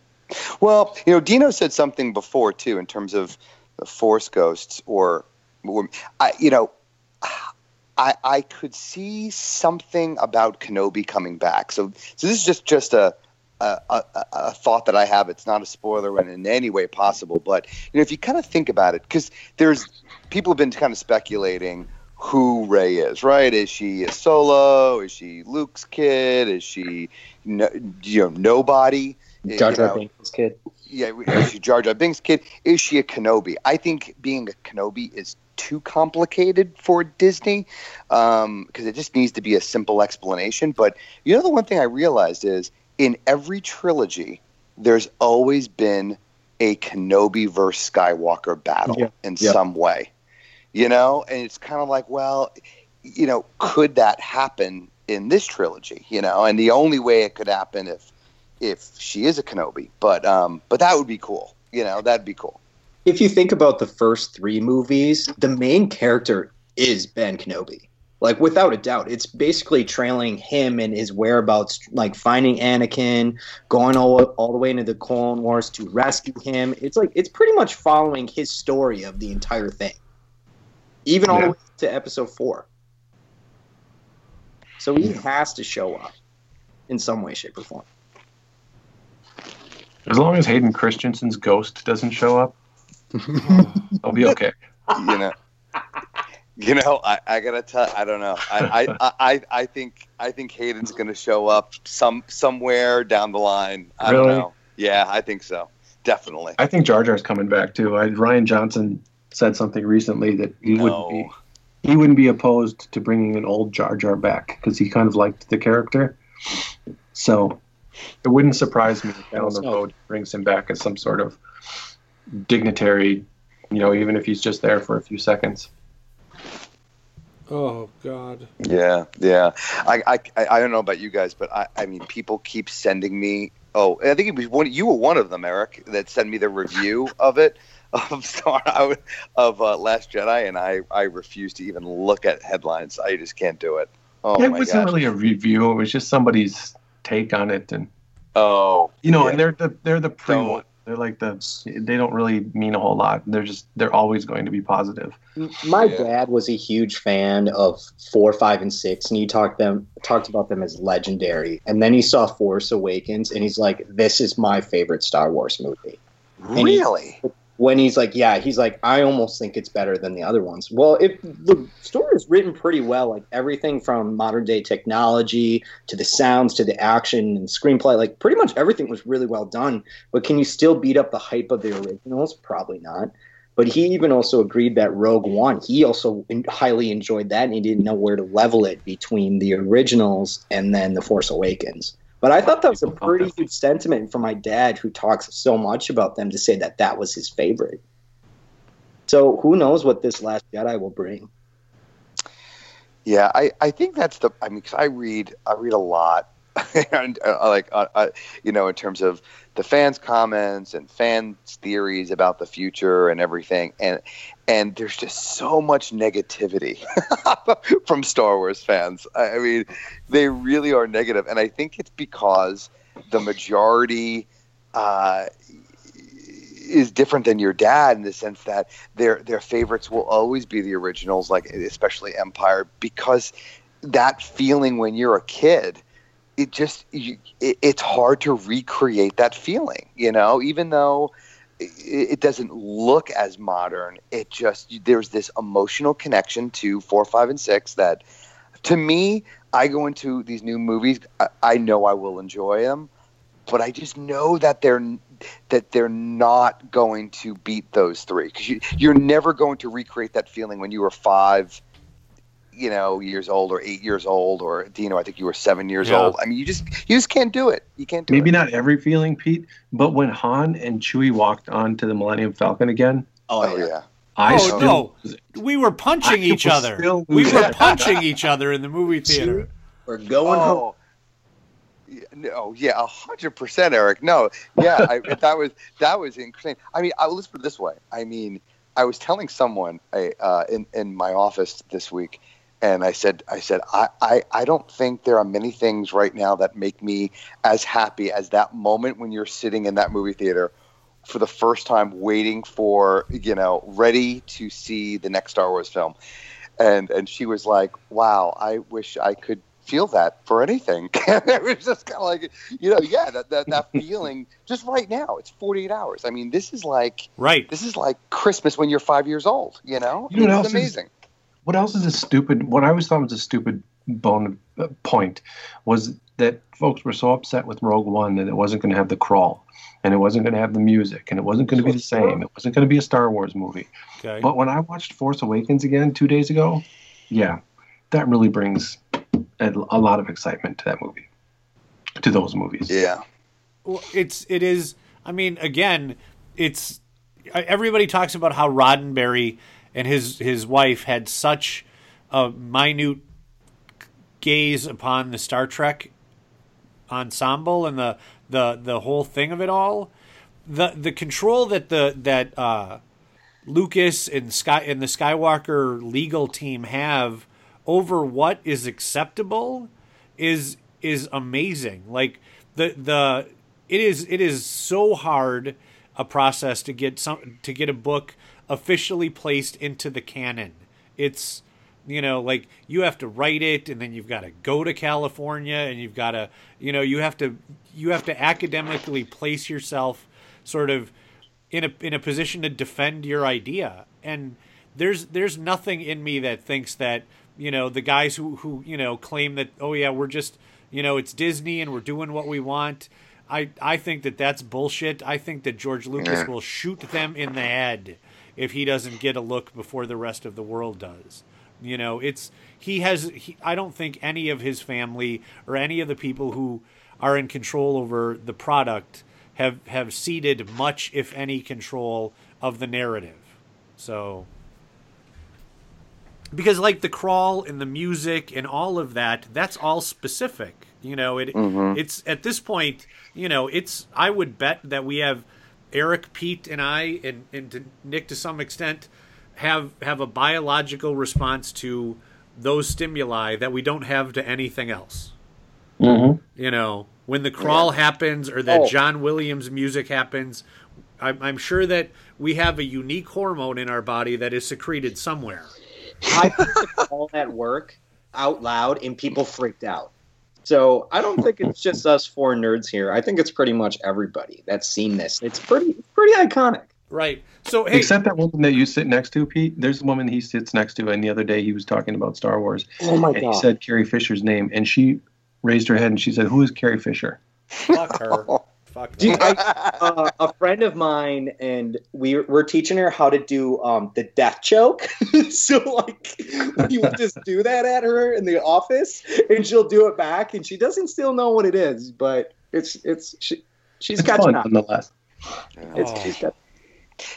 Well, you know, Dino said something before too in terms of the Force ghosts, or, or I, you know, <sighs> I I could see something about Kenobi coming back. So so this is just just a. A, a, a thought that I have. It's not a spoiler in, in any way possible, but you know, if you kind of think about it, because there's people have been kind of speculating who Rey is, right? Is she a Solo? Is she Luke's kid? Is she no, you know nobody? Jar Jar Binks' kid. yeah, is she Jar Jar Binks' kid? Is she a Kenobi? I think being a Kenobi is too complicated for Disney um, because it just needs to be a simple explanation. But you know, the one thing I realized is in every trilogy, there's always been a Kenobi versus Skywalker battle Yeah. in Yeah. some way. You know, and it's kind of like, well, you know, could that happen in this trilogy? You know, and the only way it could happen if if she is a Kenobi, but um, but that would be cool. You know, that'd be cool. If you think about the first three movies, the main character is Ben Kenobi. Like without a doubt, it's basically trailing him and his whereabouts, like finding Anakin, going all, all the way into the Clone Wars to rescue him. It's like it's pretty much following his story of the entire thing, even all Yeah. the way to Episode Four. So he has to show up in some way, shape, or form. As long as Hayden Christensen's ghost doesn't show up, <laughs> I'll be okay. You know, you know, I, I gotta tell, I don't know. I, <laughs> I, I, I think I think Hayden's gonna show up some somewhere down the line. I don't Really? know. Yeah, I think so. Definitely. I think Jar Jar's coming back too. I, Rian Johnson said something recently that he wouldn't be he wouldn't be opposed to bringing an old Jar Jar back because he kind of liked the character. So it wouldn't surprise me if down the road he brings him back as some sort of dignitary, you know, even if he's just there for a few seconds. Oh God. Yeah, yeah. I, I, I I don't know about you guys, but I, I mean, people keep sending me. Oh, I think it was one. You were one of them, Eric, that sent me the review <laughs> of it. of <laughs> Star would- of uh, Last Jedi, and I I refuse to even look at headlines. I just can't do it. Oh it my wasn't gosh. really a review. It was just somebody's take on it, and Oh, you know, yeah. and they're the they're the pre Don't. One. They're like the they don't really mean a whole lot. They're just they're always going to be positive. My Yeah. dad was a huge fan of four, five, and six, and he talked them talked about them as legendary. And then he saw Force Awakens, and he's like, "This is my favorite Star Wars movie." And he- really? When he's like, "Yeah," he's like, "I almost think it's better than the other ones." Well, it the story is written pretty well, like everything from modern day technology to the sounds to the action and screenplay, like pretty much everything was really well done. But can you still beat up the hype of the originals? Probably not. But he even also agreed that Rogue One, he also highly enjoyed that, and he didn't know where to level it between the originals and then The Force Awakens. But I thought that was a pretty huge sentiment from my dad, who talks so much about them, to say that that was his favorite. So who knows what this Last Jedi will bring? Yeah, I, I think that's the. I mean, cause I read I read a lot, <laughs> and uh, like uh, uh, you know, in terms of the fans' comments and fans' theories about the future and everything, and and there's just so much negativity <laughs> from Star Wars fans. I, I mean, they really are negative, and I think it's because the majority. Uh, is different than your dad in the sense that their their favorites will always be the originals, like especially Empire, because that feeling when you're a kid, it just you, it, it's hard to recreate that feeling. You know, even though it, it doesn't look as modern, it just there's this emotional connection to four, five, and six that, to me, I go into these new movies. I, I know I will enjoy them, but I just know that they're that they're not going to beat those three because you, you're never going to recreate that feeling when you were five you know years old or eight years old or Dino I think you were seven years Yeah. old I mean you just you just can't do it you can't do it. Maybe it not every feeling, Pete, but when Han and Chewie walked onto the Millennium Falcon again, oh, yeah, I oh still no, we were punching I each other. We were that. punching each other in the movie theater. We're going home. oh Yeah, no yeah a hundred percent Eric no yeah I, <laughs> that was that was insane I mean I, let's put it this way I mean I was telling someone I, uh, in in my office this week and I said, I said, I, I, I don't think there are many things right now that make me as happy as that moment when you're sitting in that movie theater for the first time, waiting for, you know, ready to see the next Star Wars film. And and she was like, Wow, I wish I could feel that for anything. <laughs> it was just kind of like, you know, yeah, that, that, that <laughs> feeling just right now. It's 48 hours. I mean, this is like, Right. this is like Christmas when you're five years old, you know? You know it's else is- amazing. What else is a stupid what i always thought was a stupid bone uh, point was that folks were so upset with rogue one that it wasn't going to have the crawl and it wasn't going to have the music and it wasn't going to be the same it wasn't going to be a star wars movie Okay. but when i watched force awakens again two days ago yeah that really brings a, a lot of excitement to that movie to those movies Yeah. Well, it's it is. I mean, again, it's everybody talks about how Roddenberry and his his wife had such a minute gaze upon the Star Trek ensemble and the the the whole thing of it all. The the control that the that uh, Lucas and Sky and the Skywalker legal team have over what is acceptable is is amazing. Like the the it is it is so hard a process to get some to get a book officially placed into the canon. It's you know like you have to write it and then you've got to go to California and you've got to you know you have to you have to academically place yourself sort of in a in a position to defend your idea. And there's there's nothing in me that thinks that you know the guys who who you know claim that oh yeah we're just you know it's Disney and we're doing what we want. I I think that that's bullshit. I think that George Lucas will shoot them in the head if he doesn't get a look before the rest of the world does. You know it's he has he, I don't think any of his family or any of the people who are in control over the product have have ceded much if any control of the narrative. So because like the crawl and the music and all of that that's all specific. You know it Mhm. it's at this point you know it's i would bet that we have Eric, Pete, and I, and, and to Nick to some extent, have have a biological response to those stimuli that we don't have to anything else. Mm-hmm. You know, when the crawl happens or that Oh. John Williams music happens, I'm, I'm sure that we have a unique hormone in our body that is secreted somewhere. I put the call at work out loud and people freaked out. So I don't think it's just us four nerds here. I think it's pretty much everybody that's seen this. It's pretty pretty iconic. Right. So hey, Except that woman that you sit next to, Pete. There's a woman he sits next to, and the other day he was talking about Star Wars. Oh my and God. he said Carrie Fisher's name, and she raised her head and she said, "Who is Carrie Fisher?" fuck her. <laughs> fuck Do you- I- <laughs> uh, a friend of mine and we we're teaching her how to do um, the death choke. <laughs> so like we would just do that at her in the office, and she'll do it back, and she doesn't still know what it is, but it's it's she, she's It's catching fun, up. nonetheless. It's, Oh. she's got,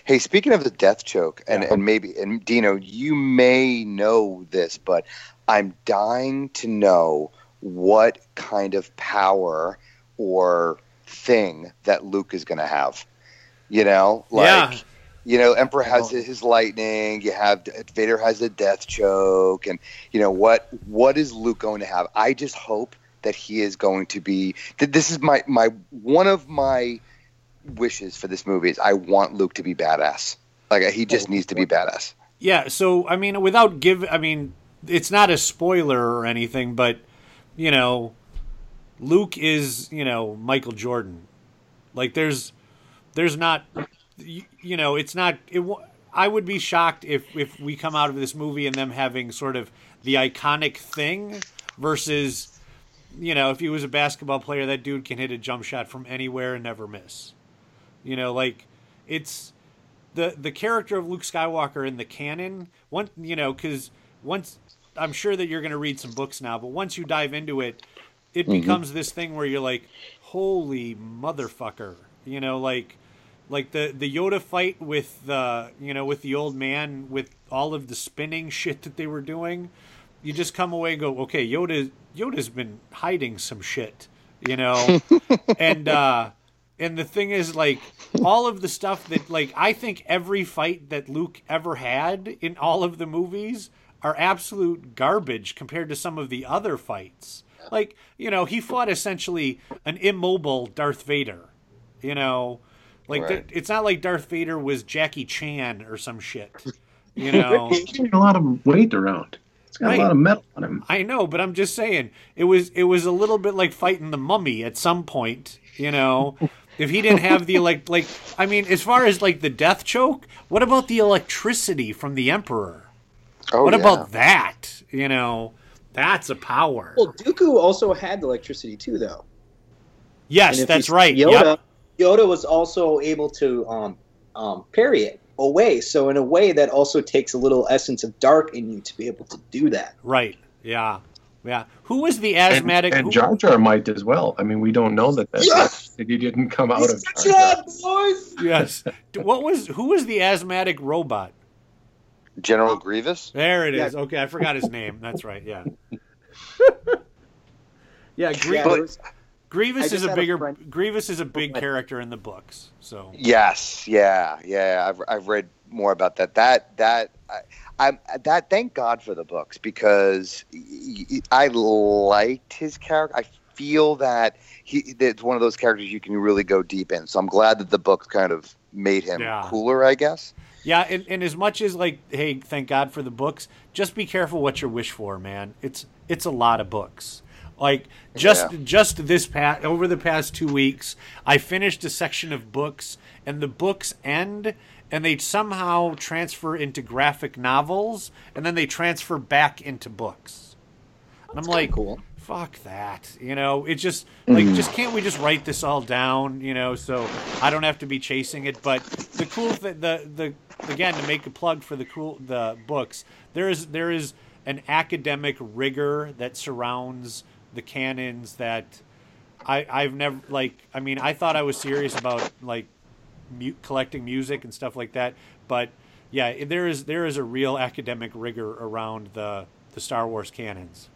Hey, speaking of the death choke, and, and maybe, and Dino, you may know this, but I'm dying to know what kind of power or thing that Luke is going to have. You know, like, Yeah. you know, Emperor has his lightning. You have Vader has a death choke, and you know what? What is Luke going to have? I just hope that he is going to be. That this is my my one of my wishes for this movie is I want Luke to be badass. Like he just needs to be badass. Yeah, so I mean, without give, I mean, it's not a spoiler or anything, but you know, Luke is you know Michael Jordan. Like there's, there's not, you, you know, it's not. It. I would be shocked if if we come out of this movie and them having sort of the iconic thing versus, you know, if he was a basketball player, that dude can hit a jump shot from anywhere and never miss. You know, like it's the the character of Luke Skywalker in the canon. One, you know, because once I'm sure that you're going to read some books now, but once you dive into it, it Mhm. becomes this thing where you're like, "Holy motherfucker!" You know, like like the the Yoda fight with the you know with the old man with all of the spinning <laughs> shit that they were doing. You just come away and go, "Okay, Yoda Yoda's been hiding some shit," you know, <laughs> and uh and the thing is like all of the stuff that like i think every fight that luke ever had in all of the movies are absolute garbage compared to some of the other fights like you know he fought essentially an immobile darth vader you know like Right. the- it's not like darth vader was jackie chan or some shit <laughs> you know He's carrying a lot of weight around. It's got Right. a lot of metal on him. I know, but I'm just saying it was it was a little bit like fighting the mummy at some point, you know. if he didn't have the like like I mean, as far as like the death choke, what about the electricity from the emperor? Oh, what yeah. about that? You know, that's a power. well, Dooku also had electricity too, though. yes, that's right. Yoda, Yep. Yoda was also able to um, um, parry it away. So in a way, that also takes a little essence of dark in you to be able to do that. Right. Yeah. Yeah. Who was the asthmatic and who- Jar Jar might as well. I mean, we don't know that that, Yes! that he didn't come out of Jar Jar. job, boys! Yes. What was who was the asthmatic robot? General oh. Grievous? There it is. Yeah. Okay, I forgot his name. That's right. Yeah. <laughs> yeah, Grie- Yeah, But- there was- I Grievous is a had a bigger Grievous is a oh, big character in the books. So Yes, yeah, yeah. I've I've read more about that. That that I, I'm that. Thank God for the books because I liked his character. I feel that he it's one of those characters you can really go deep in. So I'm glad that the books kind of made him Yeah. cooler. I guess. Yeah, and, and as much as like, hey, thank God for the books. Just be careful what you wish for, man. It's it's a lot of books. Like just Yeah. just this past over the past two weeks, I finished a section of books, and the books end, and they somehow transfer into graphic novels, and then they transfer back into books. And I'm like, cool. Fuck that. You know, it just like mm. just can't we just write this all down? You know, so I don't have to be chasing it. But the cool thing, the the again to make a plug for the cool the books, there is there is an academic rigor that surrounds the canons that I I've never like. I mean, I thought I was serious about like mu- collecting music and stuff like that, but yeah, there is there is a real academic rigor around the the Star Wars canons.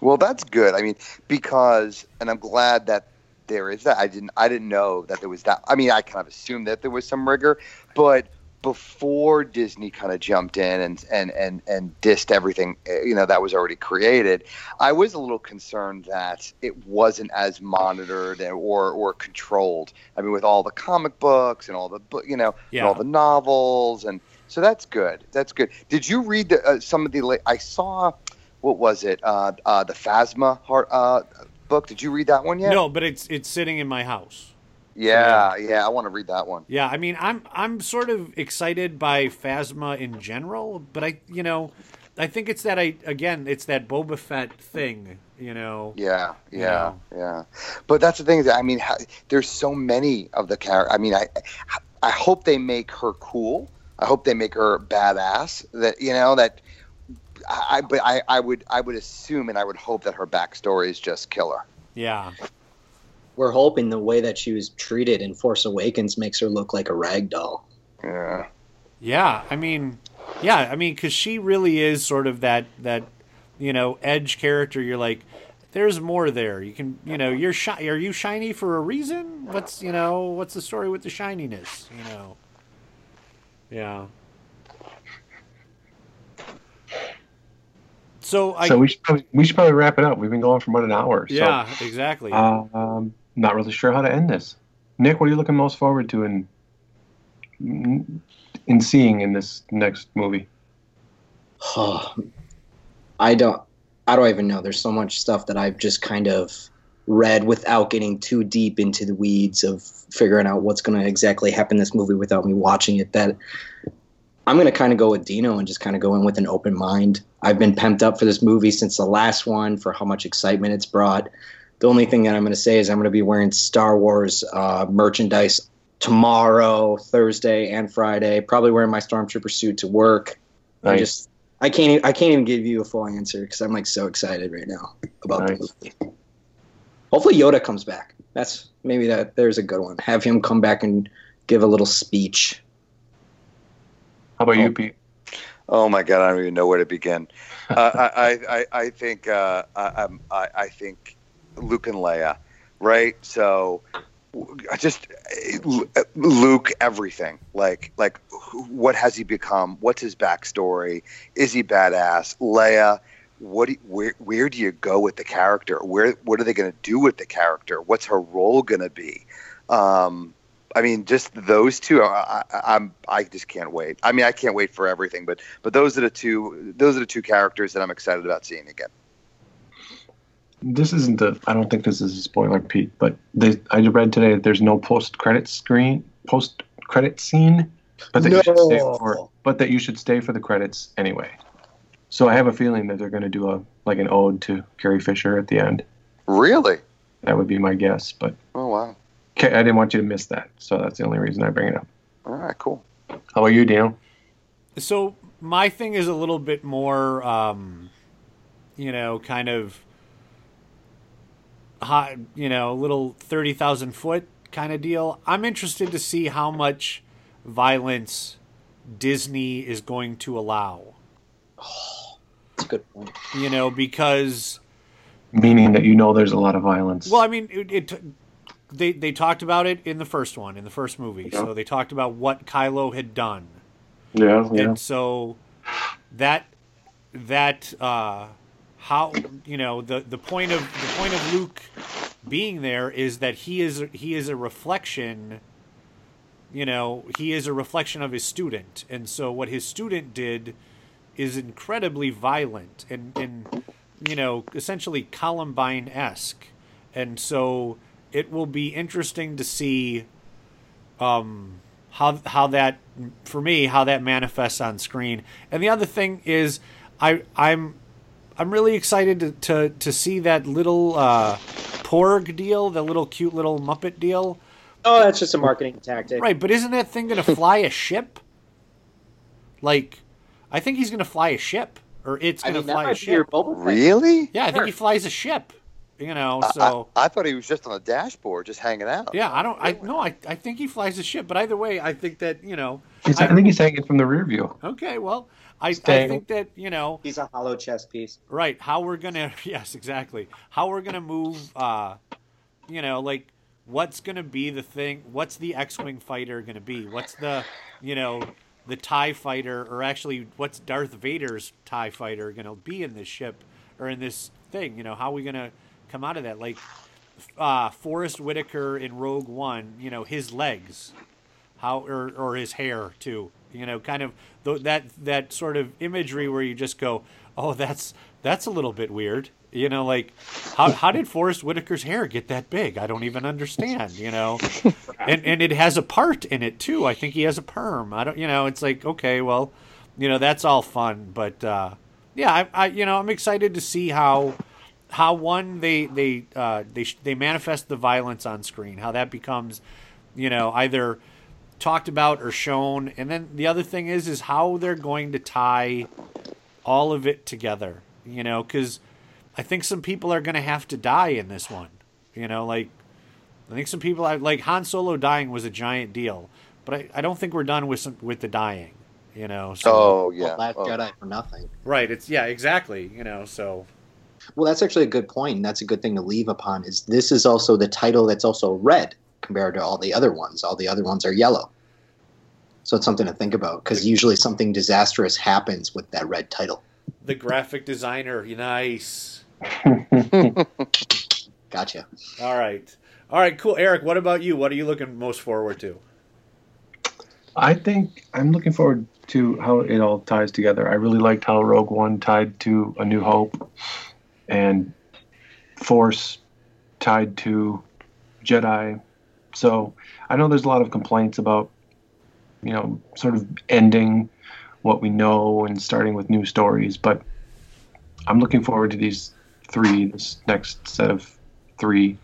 Well, that's good. I mean, because, and I'm glad that there is that. I didn't I didn't know that there was that. I mean, I kind of assumed that there was some rigor, but before Disney kind of jumped in and and and and dissed everything, eh, you know, that was already created, I was a little concerned that it wasn't as monitored or or controlled. I mean, with all the comic books and all the you know, Yeah. and all the novels, and so that's good. That's good. Did you read the, uh, some of the? I saw, what was it? Uh, uh, the Phasma heart, uh, book. Did you read that one yet? No, but it's it's sitting in my house. Yeah, yeah, I want to read that one. Yeah, I mean, I'm I'm sort of excited by Phasma in general, but I, you know, I think it's that I again, it's that Boba Fett thing, you know. Yeah, you yeah, know. yeah. But that's the thing is, I mean, how, there's so many of the characters. I mean, I, I hope they make her cool. I hope they make her badass. That you know that. I, I- but I, I would, I would assume, and I would hope that her backstory is just killer. Yeah. We're hoping the way that she was treated in Force Awakens makes her look like a rag doll. Yeah. Yeah, I mean, yeah, I mean, because she really is sort of that that you know edge character. You're like, there's more there. You can, you know, you're shy. Are you shiny for a reason? What's you know, what's the story with the shininess? You know. Yeah. So I. so we should probably, we should probably wrap it up. We've been going for about an hour. so, yeah, exactly. Um, not really sure how to end this. Nick, what are you looking most forward to in in seeing in this next movie? <sighs> I don't. I don't even know. There's so much stuff that I've just kind of read without getting too deep into the weeds of figuring out what's going to exactly happen in this movie without me watching it. That I'm going to kind of go with Dino and just kind of go in with an open mind. I've been pumped up for this movie since the last one for how much excitement it's brought. The only thing that I'm going to say is I'm going to be wearing Star Wars uh, merchandise tomorrow, Thursday, and Friday. Probably wearing my stormtrooper suit to work. I just I can't I can't even give you a full answer because I'm like so excited right now about the movie. Hopefully Yoda comes back. That's maybe that there's a good one. Have him come back and give a little speech. How about you, Pete? Oh my God, I don't even know where to begin. <laughs> uh, I, I, I, think, uh, I, I'm- I, I think Luke and Leia, right? So, just uh, Luke, everything. Like, like, what has he become? What's his backstory? Is he badass? Leia, what? Do where, where do you go with the character? Where, what are they going to do with the character? What's her role going to be? Um, I mean, just those two. I, I, I'm. I just can't wait. I mean, I can't wait for everything. But but those are the two. Those are the two characters that I'm excited about seeing again. This isn't the. I don't think this is a spoiler, Pete. But they, I read today that there's no post credit screen, post credit scene, but that you should stay No. for. But that you should stay for the credits anyway. So I have a feeling that they're going to do a like an ode to Carrie Fisher at the end. Really? That would be my guess, but Oh wow. okay, I didn't want you to miss that, so that's the only reason I bring it up. All right. Cool. How about you, Daniel? so my thing is a little bit more um you know kind of hot you know a little 30,000 foot kind of deal i'm interested to see how much violence disney is going to allow <sighs> That's a good point. you know because Meaning that you know there's a lot of violence. well i mean it, it they they talked about it in the first one in the first movie. So they talked about what kylo had done. Yeah, yeah. and so that that uh how you know the the point of the point of Luke being there is that he is he is a reflection you know he is a reflection of his student. And so what his student did is incredibly violent and and you know essentially Columbine-esque. And so it will be interesting to see um how how that for me how that manifests on screen. And the other thing is I I'm I'm really excited to to, to see that little uh, Porg deal, the little cute little Muppet deal. Oh, that's just a marketing tactic. Right, but isn't that thing going to fly a ship? Like, I think he's going to fly a ship, or it's going to mean, that fly a might be your ship. Really? Yeah, I think he flies a ship. You know, I- so I, I thought he was just on the dashboard, just hanging out. yeah, I don't. I no, I I think he flies the ship. But either way, I think that you know. He's, I think he's hanging from the rear view. Okay, well, I, I think that you know He's a hollow chess piece. right how we're gonna <laughs> yes exactly how we're gonna move uh you know like what's going to be the thing? What's the X-wing fighter going to be? What's the, you know, the Tie fighter, or actually, what's Darth Vader's Tie fighter going to be in this ship or in this thing? You know, how are we going to come out of that? Like, uh, Forest Whitaker in Rogue One, you know, his legs, how or or his hair too. You know, kind of th- that that sort of imagery where you just go, oh, that's that's a little bit weird. You know, like how how did Forest Whitaker's hair get that big? I don't even understand. You know, <laughs> and and it has a part in it too. I think he has a perm. I don't. You know, it's like okay, well, you know, that's all fun, but uh, yeah, I, I you know I'm excited to see how how one they they uh, they they manifest the violence on screen. How that becomes, you know, either talked about or shown, and then the other thing is is how they're going to tie all of it together. You know, because I think some people are going to have to die in this one. You know, like I think some people like Han Solo dying was a giant deal, but I, I don't think we're done with some, with the dying. You know. So, oh yeah. Last oh. Jedi for nothing. Right. It's yeah. Exactly. You know. So. Well, that's actually a good point, and that's a good thing to leave upon. Is this is also the title that's also red compared to all the other ones. All the other ones are yellow. So it's something to think about because usually something disastrous happens with that red title. The graphic designer, nice. <laughs> Gotcha. All right. All right, cool. Eric, what about you? What are you looking most forward to? I think I'm looking forward to how it all ties together. I really liked how Rogue One tied to A New Hope and Force tied to Jedi. So I know there's a lot of complaints about, you know, sort of ending what we know and starting with new stories, but I'm looking forward to these three, this next set of three,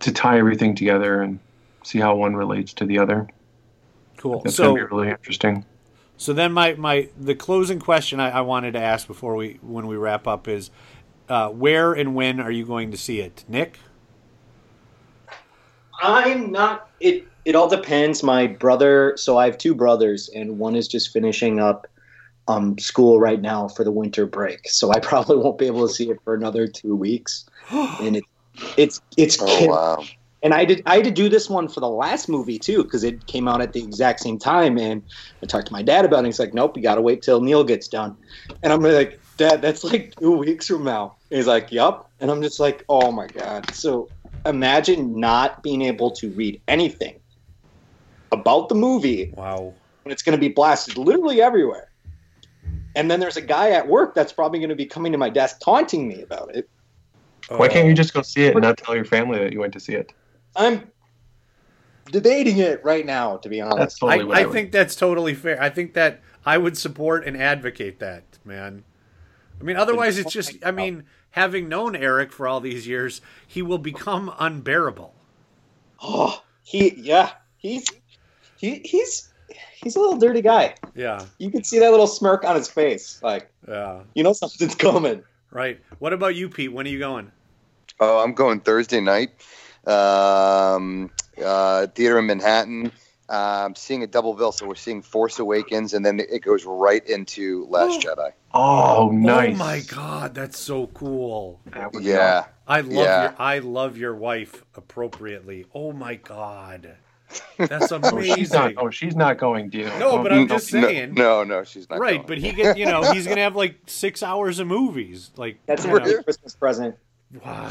to tie everything together and see how one relates to the other. Cool. That's so, gonna be really interesting. So then, my, my the closing question I, I wanted to ask before we when we wrap up is, uh, where and when are you going to see it, Nick? I'm not. It it all depends. My brother. So I have two brothers, and one is just finishing up um, school right now for the winter break. So I <laughs> probably won't be able to see it for another two weeks. <gasps> and it, it's it's Oh wow. and I did I had to do this one for the last movie too because it came out at the exact same time. And I talked to my dad about it. And he's like, "Nope, you got to wait till Neil gets done." And I'm like, "Dad, that's like two weeks from now." And he's like, "Yup." And I'm just like, "Oh my god!" So imagine not being able to read anything about the movie. Wow. And it's going to be blasted literally everywhere. And then there's a guy at work that's probably going to be coming to my desk taunting me about it. Oh. Why can't you just go see it and not tell your family that you went to see it? I'm debating it right now, to be honest. That's totally what I, I, I would- think that's totally fair. I think that I would support and advocate that, man. I mean, otherwise, it's just. I mean, having known Eric for all these years, he will become unbearable. Oh, he yeah, he's he he's he's a little dirty guy. Yeah, You can see that little smirk on his face, like yeah. you know something's coming. Right. What about you, Pete? When are you going? Oh, I'm going Thursday night. Um, uh, theater in Manhattan. I'm seeing a double bill, so we're seeing Force Awakens, and then it goes right into Last oh. Jedi. Oh, nice. Oh my god, that's so cool. That would be Yeah, I love Yeah. your I love your wife appropriately. Oh my god. That's awesome. <laughs> Oh, she's not. amazing. Oh, she's not going, deal. No, but I'm just saying. No, no, she's not. Right, going. but he get you know, <laughs> he's gonna have like six hours of movies. Like That's a you know. Christmas present. Wow.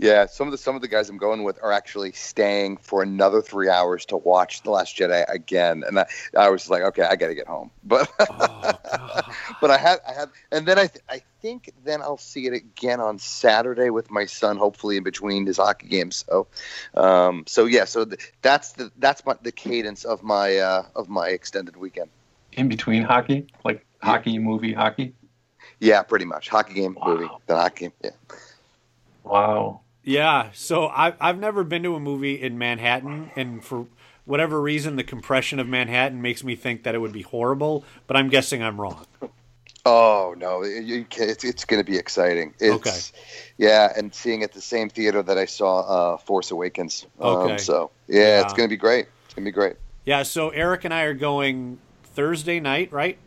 Yeah, some of the some of the guys I'm going with are actually staying for another three hours to watch The Last Jedi again, and I, I was like, okay, I got to get home. But <laughs> but I had I had, and then I th- I think then I'll see it again on Saturday with my son, hopefully in between his hockey games. So, um, so yeah, so th- that's the that's my, the cadence of my uh, of my extended weekend. In between hockey, like hockey, movie, hockey. Yeah, pretty much hockey game, movie, then hockey. Yeah. Wow. Yeah, so I I've never been to a movie in Manhattan and for whatever reason the compression of Manhattan makes me think that it would be horrible, but I'm guessing I'm wrong. Oh no, it's it's going to be exciting. It's, Okay. Yeah, and seeing at the same theater that I saw uh, Force Awakens. Um, Okay. So yeah, it's going to be great. It's going to be great. Yeah, so Eric and I are going Thursday night, right?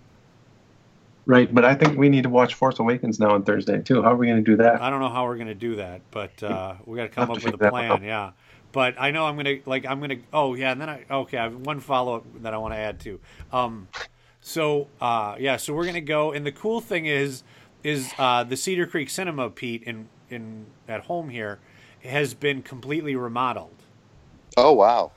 Right, but I think we need to watch Force Awakens now on Thursday too. How are we going to do that? I don't know how we're gonna do that, but uh, <laughs> we got to come up with a plan. Yeah, but I know I'm gonna like I'm gonna. Oh yeah, and then I okay. I have one follow up that I want to add to. Um, so uh, yeah, so we're gonna go, and the cool thing is, is uh, the Cedar Creek Cinema, Pete, in in at home here, has been completely remodeled. Oh wow.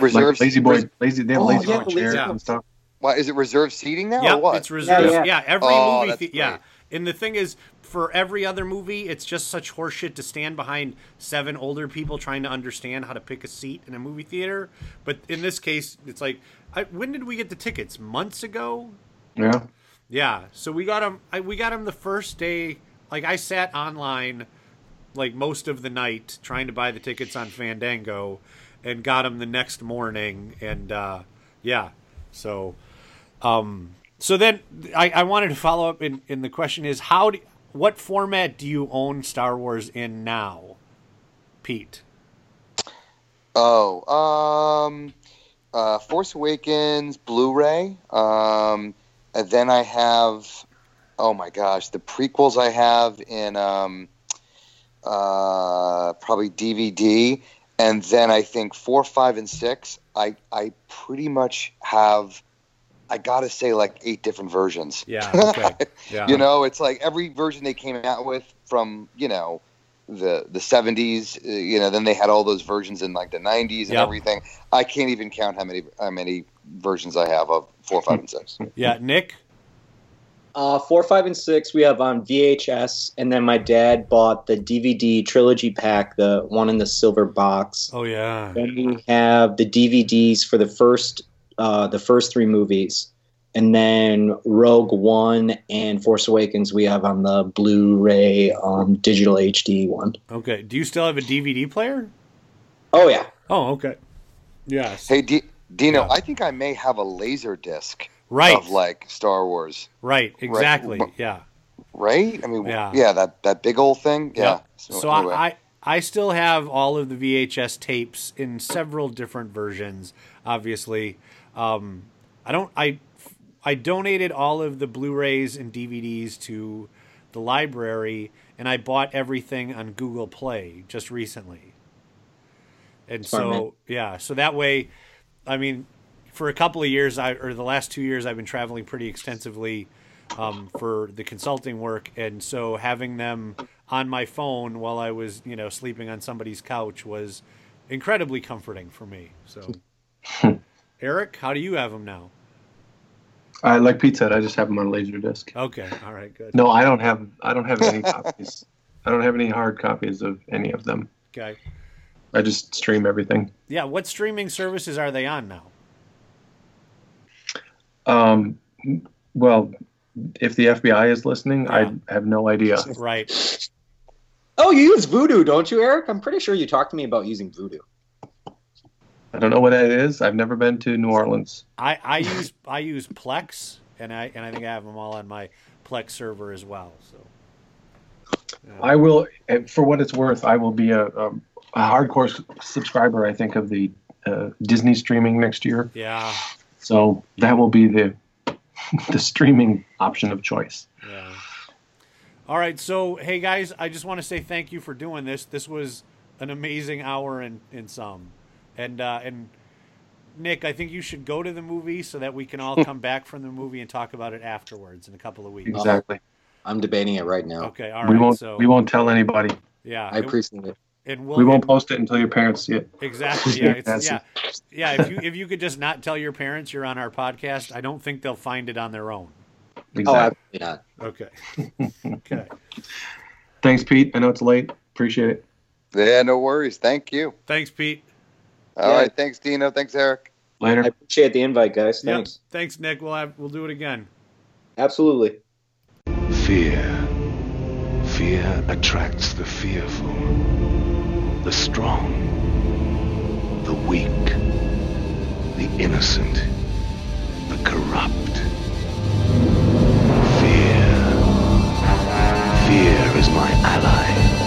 Reserve Like lazy boy, res- lazy. They have Oh, lazy yeah, boy the chairs lazy- and stuff. Why is it reserved seating now Yeah, or what? it's reserved. Yeah, every Oh, movie. that's The- yeah, great. and the thing is, for every other movie, it's just such horseshit to stand behind seven older people trying to understand how to pick a seat in a movie theater. But in this case, it's like, I, when did we get the tickets? Months ago. Yeah. Yeah, so we got them. I, we got them the first day. Like I sat online, like most of the night, trying to buy the tickets on Fandango, and got them the next morning. And uh, yeah, so um, so then I, I wanted to follow up. In, in the question is how do what format do you own Star Wars in now, Pete? Oh, um, uh, Force Awakens Blu-ray. Um, and then I have, oh my gosh, the prequels I have in um, uh, probably DVD, and then I think four, five, and six. I I pretty much have. I gotta say, like eight different versions. Yeah, <laughs> okay. Yeah. you know, it's like every version they came out with from you know the the 70s uh, you know then they had all those versions in like the 90s and Yep. everything i can't even count how many how many versions i have of four five and six <laughs> Yeah, Nick. Uh, four, five, and six we have on VHS, and then my dad bought the DVD trilogy pack, the one in the silver box. Oh yeah. Then we have the DVDs for the first, uh, the first three movies, and then Rogue One and Force Awakens we have on the Blu-ray um, digital HD one. Okay. Do you still have a DVD player? Oh yeah. Oh okay. Yes. hey D- dino i think i may have a laser disc Right. of like star wars Right. Exactly. Right. Yeah. right i mean Yeah. yeah, that that big old thing yeah Yep. so, So, anyway. I, I I still have all of the VHS tapes in several different versions. Obviously, um, I don't. I I donated all of the Blu-rays and DVDs to the library, and I bought everything on Google Play just recently. And Smart so man. yeah, so that way, I mean, for a couple of years, I or the last two years, I've been traveling pretty extensively um, for the consulting work, and so having them on my phone while I was, you know, sleeping on somebody's couch was incredibly comforting for me. So, <laughs> Eric, how do you have them now? I like Pete said. I just have them on a laser disc. Okay, all right, good. No, I don't have. I don't have any copies. <laughs> I don't have any hard copies of any of them. Okay. I just stream everything. Yeah, what streaming services are they on now? Um, well, if the FBI is listening, I have no idea. Right. Oh, you use Vudu, don't you, Eric? I'm pretty sure you talked to me about using Vudu. I don't know what that is. I've never been to New Orleans. I, I use I use Plex, and I and I think I have them all on my Plex server as well. So I will, for what it's worth, I will be a, a, a hardcore subscriber. I think of the uh, Disney streaming next year. yeah, So that will be the <laughs> the streaming option of choice. yeah. All right, so hey guys, I just want to say thank you for doing this. This was an amazing hour and in some, and uh, and Nick, I think you should go to the movie so that we can all <laughs> come back from the movie and talk about it afterwards in a couple of weeks. Exactly. I'm debating it right now. Okay, all we won't so we won't tell anybody. yeah, I appreciate it. and we'll, we won't post it until your parents see it. Exactly. <laughs> Yeah. It's, yeah. Yeah. If you if you could just not tell your parents you're on our podcast, I don't think they'll find it on their own. Oh, absolutely not. Okay. <laughs> okay. Thanks, Pete. I know it's late. Appreciate it. yeah no worries thank you Thanks, Pete. All yeah. right, Thanks, Dino. Thanks, Eric. Later. I appreciate the invite, guys. Thanks. Yep. Thanks, Nick. We'll have, we'll do it again. Absolutely. Fear. Fear attracts the fearful, the strong, the weak, the innocent, the corrupt. Fear. Fear is my ally.